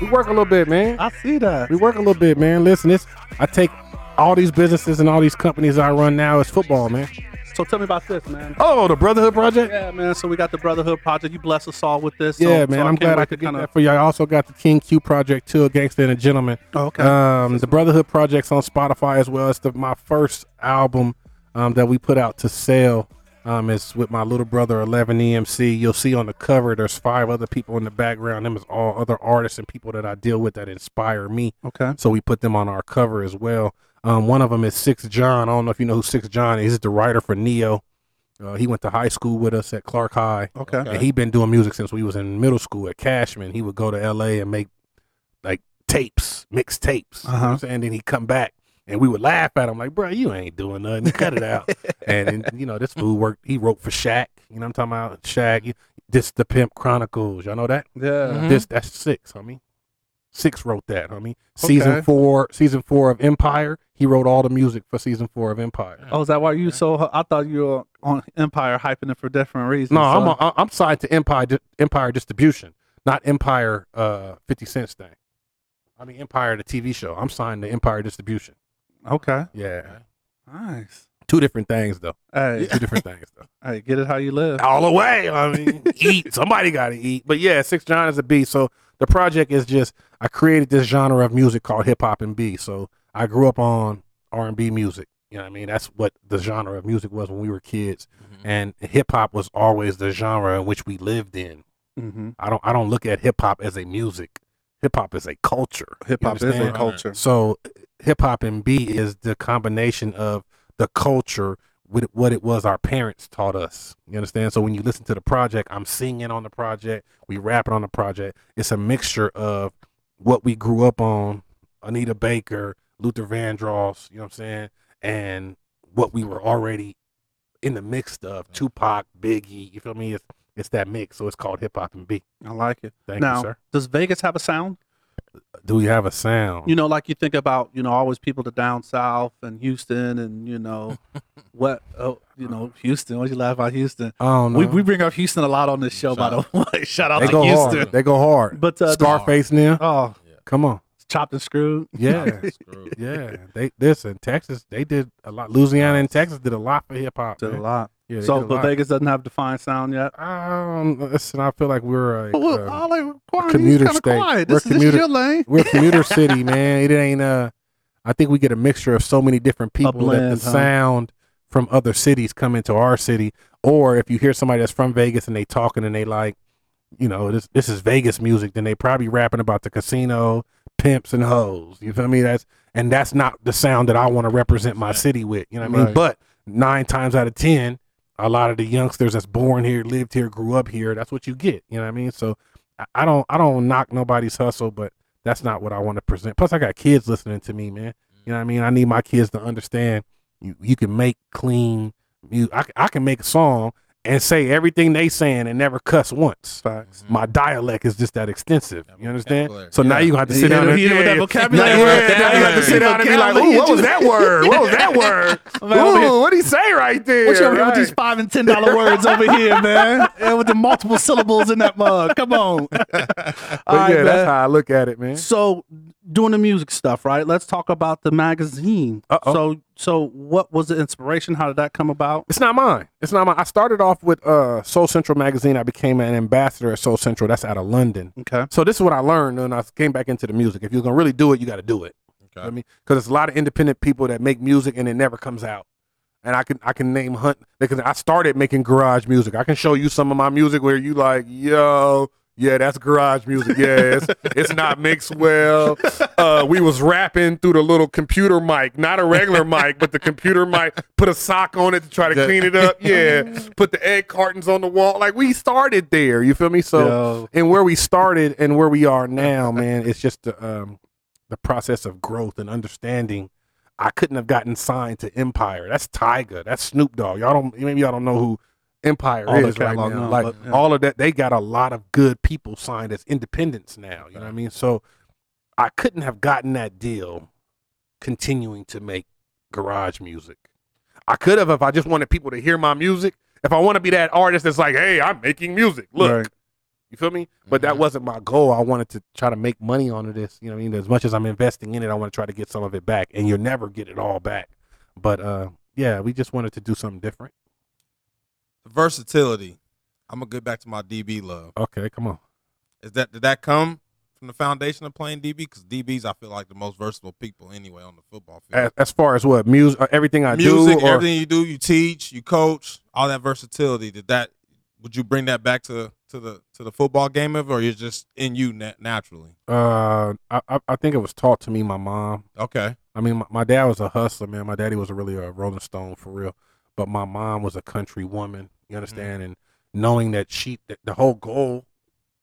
We work a little bit, man. I see that. We work a little bit, man. Listen, this I take all these businesses and all these companies I run now as football, man. So tell me about this, man. Oh, the Brotherhood Project. Yeah, man. So we got the Brotherhood Project. You bless us all with this. Yeah, so man. I I'm glad I could get kinda- that for you. I also got the King Q Project too, a gangster and a gentleman. Oh, okay. Um, the Brotherhood Project's on Spotify as well. It's the, my first album um, that we put out to sell. Um, it's with my little brother, 11 EMC. You'll see on the cover, there's five other people in the background. Them is all other artists and people that I deal with that inspire me. Okay. So we put them on our cover as well. Um, one of them is Six John. I don't know if you know who Six John is. He's the writer for Ne-Yo. Uh, he went to high school with us at Clark High. Okay. And he been doing music since we was in middle school at Cashman. He would go to LA and make like tapes, mix tapes. You know Uh-huh. I'm saying? Then he'd come back and we would laugh at him like, bro, you ain't doing nothing. Cut it out. and, and, you know, this fool worked, he wrote for Shaq. You know what I'm talking about? Shaq. This the Pimp Chronicles. Y'all know that? Yeah. Mhm. This that's six, homie. Six wrote that, homie. Season Okay. four, season four of Empire. He wrote all the music for season four of Empire. Oh, is that why you so? I thought you were on Empire hyping it for different reasons. No, I'm so- a, I'm signed to Empire Empire Distribution, not Empire uh 50 cents thing. I mean Empire the TV show. I'm signed to Empire Distribution. okay. Yeah. Nice. Two different things though. Hey, Two different things though. hey, get it how you live. All the way. I mean, eat. Somebody got to eat. But yeah, Six John is a beat. So the project is just I created this genre of music called hip hop and B. So I grew up on R and B music. You know what I mean? That's what the genre of music was when we were kids. And hip hop was always the genre in which we lived in. Mm-hmm. I don't I don't look at hip hop as a music. Hip hop is a culture. Hip hop is a culture. So hip hop and B is the combination of the culture with what it was our parents taught us. You understand? So when you listen to the project, I'm singing on the project, we rapping on the project. It's a mixture of what we grew up on Anita Baker, Luther Vandross, you know what I'm saying? And what we were already in the mix of mm-hmm. Tupac, Biggie, you feel me? It's it's that mix, so it's called hip hop and B. I like it. Thank now, you, sir. does Vegas have a sound? Do we have a sound? You know, like you think about, you know, always people to down south and Houston and you know, what? Oh, you know, Houston. What you laugh about Houston? Oh, don't. We we bring up Houston a lot on this show, by the way. Shout out they to go Houston. hard. They go hard. But uh, Scarface now. Oh, Come on. chopped and screwed. Yeah. yeah. They listen, Texas, they did a lot. Louisiana and Texas did a lot for hip hop. Did a lot. Yeah, so, but. Vegas doesn't have defined sound yet. Um, listen, I feel like we're a, Well, uh, all like, quiet. commuter state. Quiet. We're This, this is commuter- your lane. we're commuter city, man. It ain't uh I think we get a mixture of so many different people that the huh? sound from other cities come into our city. Or if you hear somebody that's from Vegas and they talking and they like, you know, this this is Vegas music, then they probably rapping about the casino, pimps and hoes. You feel me? That's and that's not the sound that I want to represent my city with. You know what I mean? But nine times out of ten, a lot of the youngsters that's born here, lived here, grew up here, that's what you get. You know what I mean? So I- I don't I don't knock nobody's hustle, but that's not what I want to present. Plus, I got kids listening to me, man. You know what I mean? I need my kids to understand you, you can make clean music. I can make a song and say everything they saying and never cuss once. Facts. My dialect is just that extensive. You understand? vocabulary. So now Yeah. you have to You sit down and hear what that vocabulary now, is. yeah, now you have to sit down and be like, ooh, what was that word? What was that word? ooh, what did he say right there? What you over here with these five and ten dollar words over here, man? And with the multiple syllables in that mug. Come on. But All right, yeah, man. that's how I look at it, man. So doing the music stuff, right? Let's talk about the magazine. Uh-oh. So so what was the inspiration? How did that come about? It's not mine. It's not mine. I started off with uh, Soul Central magazine. I became an ambassador at Soul Central. That's out of London. Okay. So this is what I learned, and I came back into the music. If you're gonna really do it, you got to do it. Okay. I mean, because there's a lot of independent people that make music and it never comes out. And I can I can name hunt because I started making garage music. I can show you some of my music where you like, yo, yeah, that's garage music. Yeah, it's, it's not mixed well. Uh, we was rapping through the little computer mic, not a regular mic, but the computer mic. Put a sock on it to try to clean it up. Yeah, put the egg cartons on the wall. Like we started there. You feel me? So Yo. and where we started and where we are now, man, it's just the um the process of growth and understanding. I couldn't have gotten signed to Empire. That's Tyga. That's Snoop Dogg. Y'all don't maybe y'all don't know who Empire All is right now. no, like but, yeah. all of that, they got a lot of good people signed as independents now. You know what I mean? So I couldn't have gotten that deal continuing to make garage music. I could have if I just wanted people to hear my music. If I want to be that artist that's like, hey, I'm making music. Look. Right. You feel me? But that Mhm. wasn't my goal. I wanted to try to make money on this. You know what I mean? As much as I'm investing in it, I want to try to get some of it back. And you'll never get it all back. But uh yeah, we just wanted to do something different. The versatility. I'm gonna get back to my DB love. Okay, come on. Is that did that come from the foundation of playing DB? Because DBs, I feel like the most versatile people anyway on the football field. As, as far as what music, uh, everything I Music, do, or everything you do, you teach, you coach, all that versatility. Did that? Would you bring that back to to the to the football game of, or you're just in you na- naturally? uh, I, I I think it was taught to me. My mom. Okay. I mean, my, my dad was a hustler, man. My daddy was a really a Rolling Stone for real, but my mom was a country woman. You understand? And knowing that she, the, the whole goal,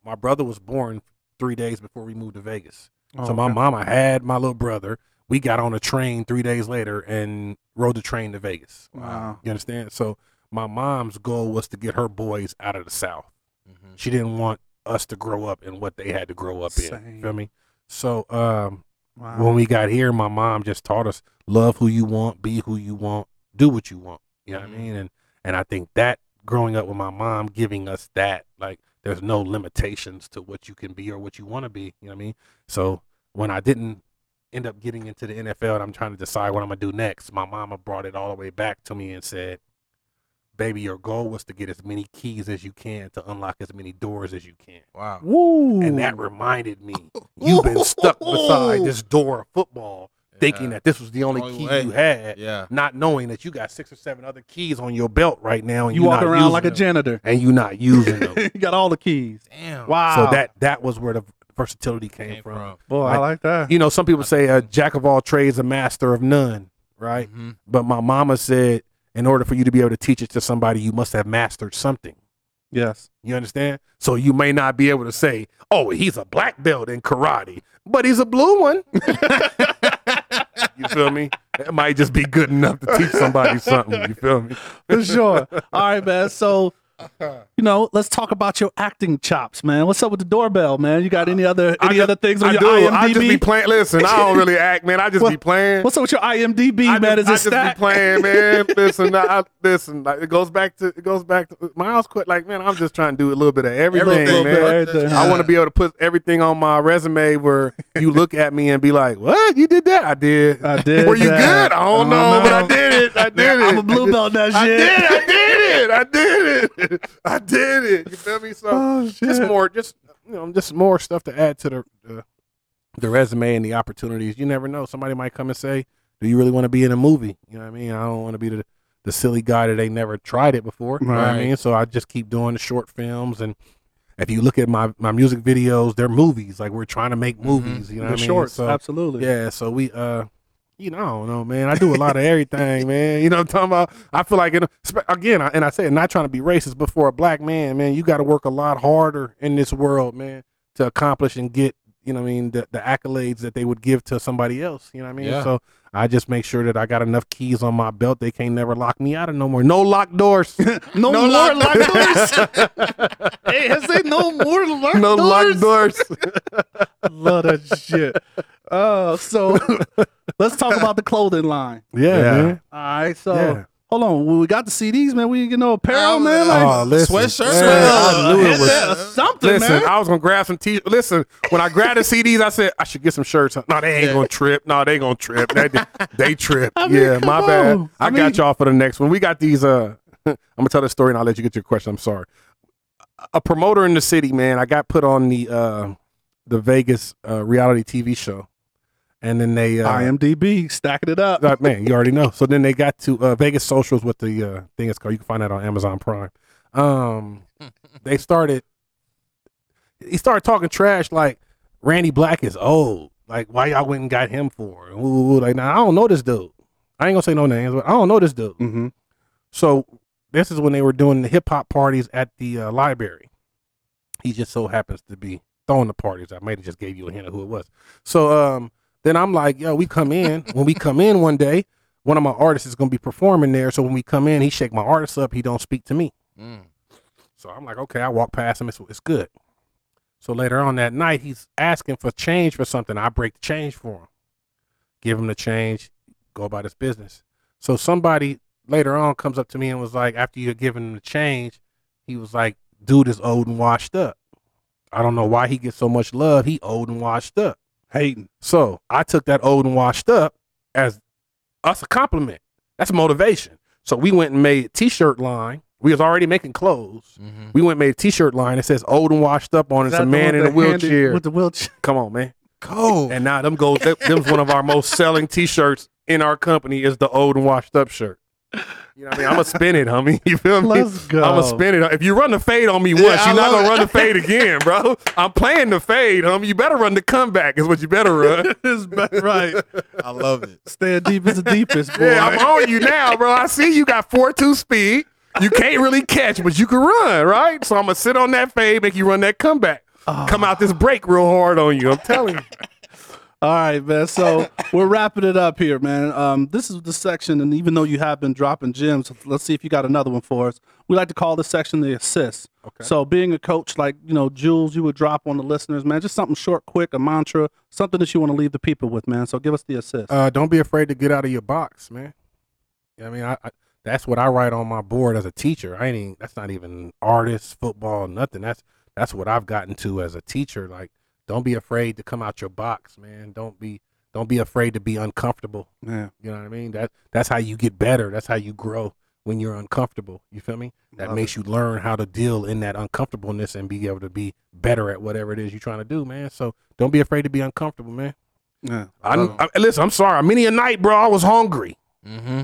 my brother was born three days before we moved to Vegas. Oh, so my mama had my little brother. We got on a train three days later and rode the train to Vegas. Wow. You understand? So my mom's goal was to get her boys out of the South. Mhm. She didn't want us to grow up in what they had to grow up in. Feel me? So um, Wow. when we got here, my mom just taught us love who you want, be who you want, do what you want. You know what I Mhm. mean? And and I think that growing up with my mom giving us that, like there's no limitations to what you can be or what you want to be. You know what I mean? So when I didn't end up getting into the NFL and I'm trying to decide what I'm gonna do next, my mama brought it all the way back to me and said, Baby, your goal was to get as many keys as you can to unlock as many doors as you can. Wow. Woo. And that reminded me, you've been stuck beside this door of football, thinking Yeah. that this was the only Only key way. you had, Yeah. not knowing that you got six or seven other keys on your belt right now, and you you're walk not around using like a janitor. and you're not using them. you got all the keys. Damn. Wow. So that that was where the versatility came, Came from. from. boy, I like- like that. You know, some people say a jack of all trades, a master of none, right? Mhm. But my mama said, in order for you to be able to teach it to somebody, you must have mastered something. Yes. You understand? So you may not be able to say, "Oh, he's a black belt in karate," but he's a blue one. you feel me? It might just be good enough to teach somebody something. You feel me? For sure. All right, man. So, you know, let's talk about your acting chops, man. What's up with the doorbell, man? You got any other any just- other things on I your do. IMDb? I just be playing. Listen, I don't really act, man. I just What- be playing. What's up with your IMDb, I man? just, Is it I just be playing, man. Listen, I, listen. Like, it goes back to it goes back to Miles. Quit like, man. I'm just trying to do a little bit of everything, Everything, man. everything. I want to be able to put everything on my resume where you look at me and be like, "What? You did that? I did. I did Were you that. good? I don't I know, don't but I did it. I did it. I'm a blue belt that I did. I did it. I did it. I did it. You feel me? So Oh, just more, just you know, just more stuff to add to the, the the resume and the opportunities. You never know. Somebody might come and say, "Do you really want to be in a movie?" You know what I mean? I don't want to be the the silly guy that they never tried it before. You know what I mean? So I just keep doing the short films and. If you look at my, my music videos, they're movies. Like we're trying to make movies. You know The what I mean? shorts, So, absolutely. yeah, so we uh you know, I don't know, man. I do a lot of everything, man. You know what I'm talking about? I feel like, spe- again, and I say, not trying to be racist, but for a black man, man, you got to work a lot harder in this world, man, to accomplish and get, you know what I mean, the, the accolades that they would give to somebody else. You know what I mean? Yeah. So I just make sure that I got enough keys on my belt. They can't never lock me out of no more. No locked doors. No, No more lock locked doors. hey, I say no more locked no doors. locked doors. Love that shit. Oh, so let's talk about the clothing line. yeah, Yeah. man. All right, so Yeah. hold on. When we got the CDs, man, we didn't get no apparel, Oh, man. Like, Oh, listen. Sweatshirt? Yeah, I knew it was. something, Listen, man. I was gonna grab some t. Listen, when I grabbed the CDs, I said I should get some shirts. No, they ain't gonna trip. No, they gonna trip. They, they trip. I mean, yeah, my come bad. on. I, I got y'all for the next one. We got these. Uh, I'm gonna tell the story and I'll let you get your question. I'm sorry. A promoter in the city, man. I got put on the uh, the Vegas uh, reality TV show, and then they uh, IMDb stacking it up. uh, man, you already know. So then they got to uh, Vegas Socials, what the uh, thing is called. You can find that on Amazon Prime. Um, they started. He started talking trash like Randy Black is old. Like why y'all went and got him for? Ooh, ooh, ooh. like now I don't know this dude. I ain't gonna say no names, but I don't know this dude. Mm-hmm. So this is when they were doing the hip hop parties at the uh, library. He just so happens to be throwing the parties. I might have just gave you a hint of who it was. So um, then I'm like, yo, we come in. when we come in one day, one of my artists is gonna be performing there. So when we come in, he shake my artist up. He don't speak to me. Mm. So I'm like, okay, I walk past him. It's, it's good. So later on that night, he's asking for change for something. I break the change for him, give him the change, go about his business. So somebody later on comes up to me and was like, after you had given him the change, he was like, dude is old and washed up. I don't know why he gets so much love. He old and washed up. Hating. So I took that old and washed up as us a compliment. That's motivation. So we went and made a t-shirt line. We was already making clothes. hmm We went and made a t-shirt line that says old and washed up on it. It's a man in a wheelchair. With the wheelchair. Come on, man. Cold. And now them goes them's one of our most selling t-shirts in our company is the old and washed up shirt. You know what I mean? I'm gonna spin it, homie. You feel me? Let's go. I'm gonna spin it. If you run the fade on me once, I you're not gonna it. run the fade again, bro. I'm playing the fade, homie. You better run the comeback. Is what you better run. It's right. I love it. Staying deep is the deepest, boy. Yeah, I'm on you now, bro. I see you got four two speed. You can't really catch, but you can run, right? So I'm gonna sit on that fade, make you run that comeback. Oh. Come out this break real hard on you. I'm telling you. All right, man. So we're wrapping it up here, man. Um, this is the section, and even though you have been dropping gems, let's see if you got another one for us. We like to call this section the assist. Okay. So being a coach, like you know, Jules, you would drop on the listeners, man. Just something short, quick, a mantra, something that you want to leave the people with, man. So give us the assist. Uh, don't be afraid to get out of your box, man. I mean, I, I that's what I write on my board as a teacher. I ain't even, that's not even artist, football, nothing. That's that's what I've gotten to as a teacher. Like, don't be afraid to come out your box, man. Don't be don't be afraid to be uncomfortable. yeah, You know what I mean? That that's how you get better. That's how you grow when you're uncomfortable. You feel me? That Love makes you learn how to deal in that uncomfortableness and be able to be better at whatever it is you're trying to do, man. So don't be afraid to be uncomfortable, man. yeah. I, I listen. I'm sorry. Many a night, bro, I was hungry. Mm-hmm.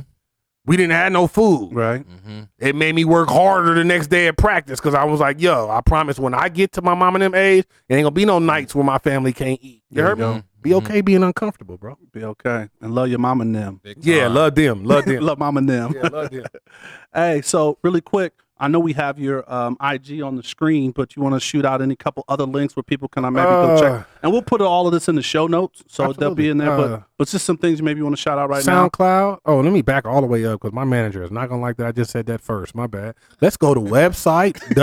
We didn't have no food. Right. Mm-hmm. It made me work harder the next day at practice because I was like, "Yo, I promise when I get to my mom and them age, it ain't gonna be no nights where my family can't eat." You There heard you me? go. Be okay being uncomfortable, bro. Be okay, and love your mom and them. Yeah, love them, love them. love mom and them. yeah, love them. Hey, so really quick, I know we have your um, IG on the screen, but you want to shoot out any couple other links where people can uh, maybe go Uh, check. And we'll put all of this in the show notes, so they'll be in there. Uh, but but just some things you maybe want to shout out right now. SoundCloud. Oh, let me back all the way up because my manager is not gonna like that. I just said that first. My bad. Let's go to website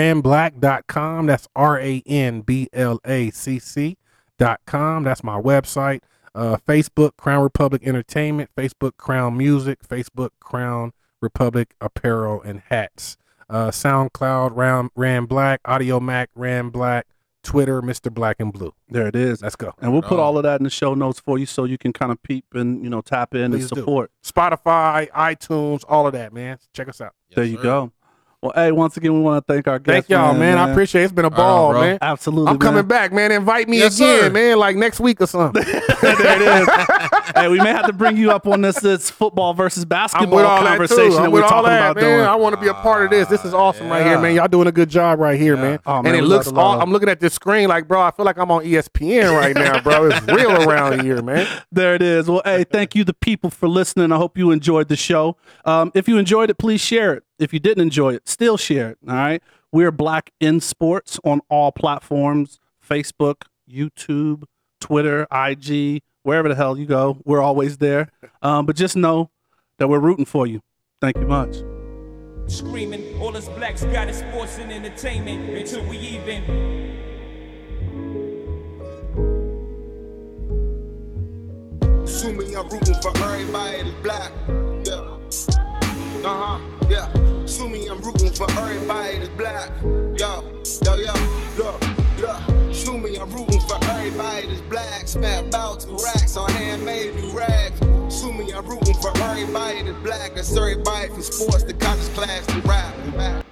www.ranblacc.com. That's R A N B L A C C dot com. That's my website. Uh, Facebook Crown Republic Entertainment. Facebook Crown Music. Facebook Crown Republic Apparel and Hats. Uh, SoundCloud Ram Ram Black. Audiomack Ram Black. Twitter Mr. Black and Blue. There it is. Let's go. And we'll put Oh. all of that in the show notes for you, so you can kind of peep and you know tap in Please and do. support. Spotify, iTunes, all of that, man. Check us out. there you go. Well, hey, once again, we want to thank our guests. Thank y'all, man. I appreciate it. It's been a ball, bro. man. Absolutely, I'm coming back, man. Invite me Yes, again, sir. man. Like next week or something. there it is. hey, we may have to bring you up on this, this football versus I'm basketball with all that conversation too. I'm that with we're all talking that, about man. doing. I want to be a part of this. This is awesome right here, man. Y'all doing a good job right here, man. Oh, man, and it looks. All. I'm looking at this screen like, bro. I feel like I'm on ESPN right now, bro. It's real around here, man. There it is. Well, hey, thank you, the people, for listening. I hope you enjoyed the show. Um, if you enjoyed it, please share it. If you didn't enjoy it, still share it. All right. We're Black in Sports on all platforms Facebook, YouTube, Twitter, IG, wherever the hell you go. We're always there. Um, but just know that we're rooting for you. Thank you much. Screaming, all us blacks got is sports and entertainment until we even. Assuming I'm rooting for everybody black. Yeah. Uh huh. Yeah. Assuming I'm rooting for everybody that's black. Yo, yo, yo, look, look. Assuming I'm rooting for everybody that's black. Spent about two racks on handmade new rags. Assuming I'm rooting for everybody that's black. That's everybody from sports to college class to rap.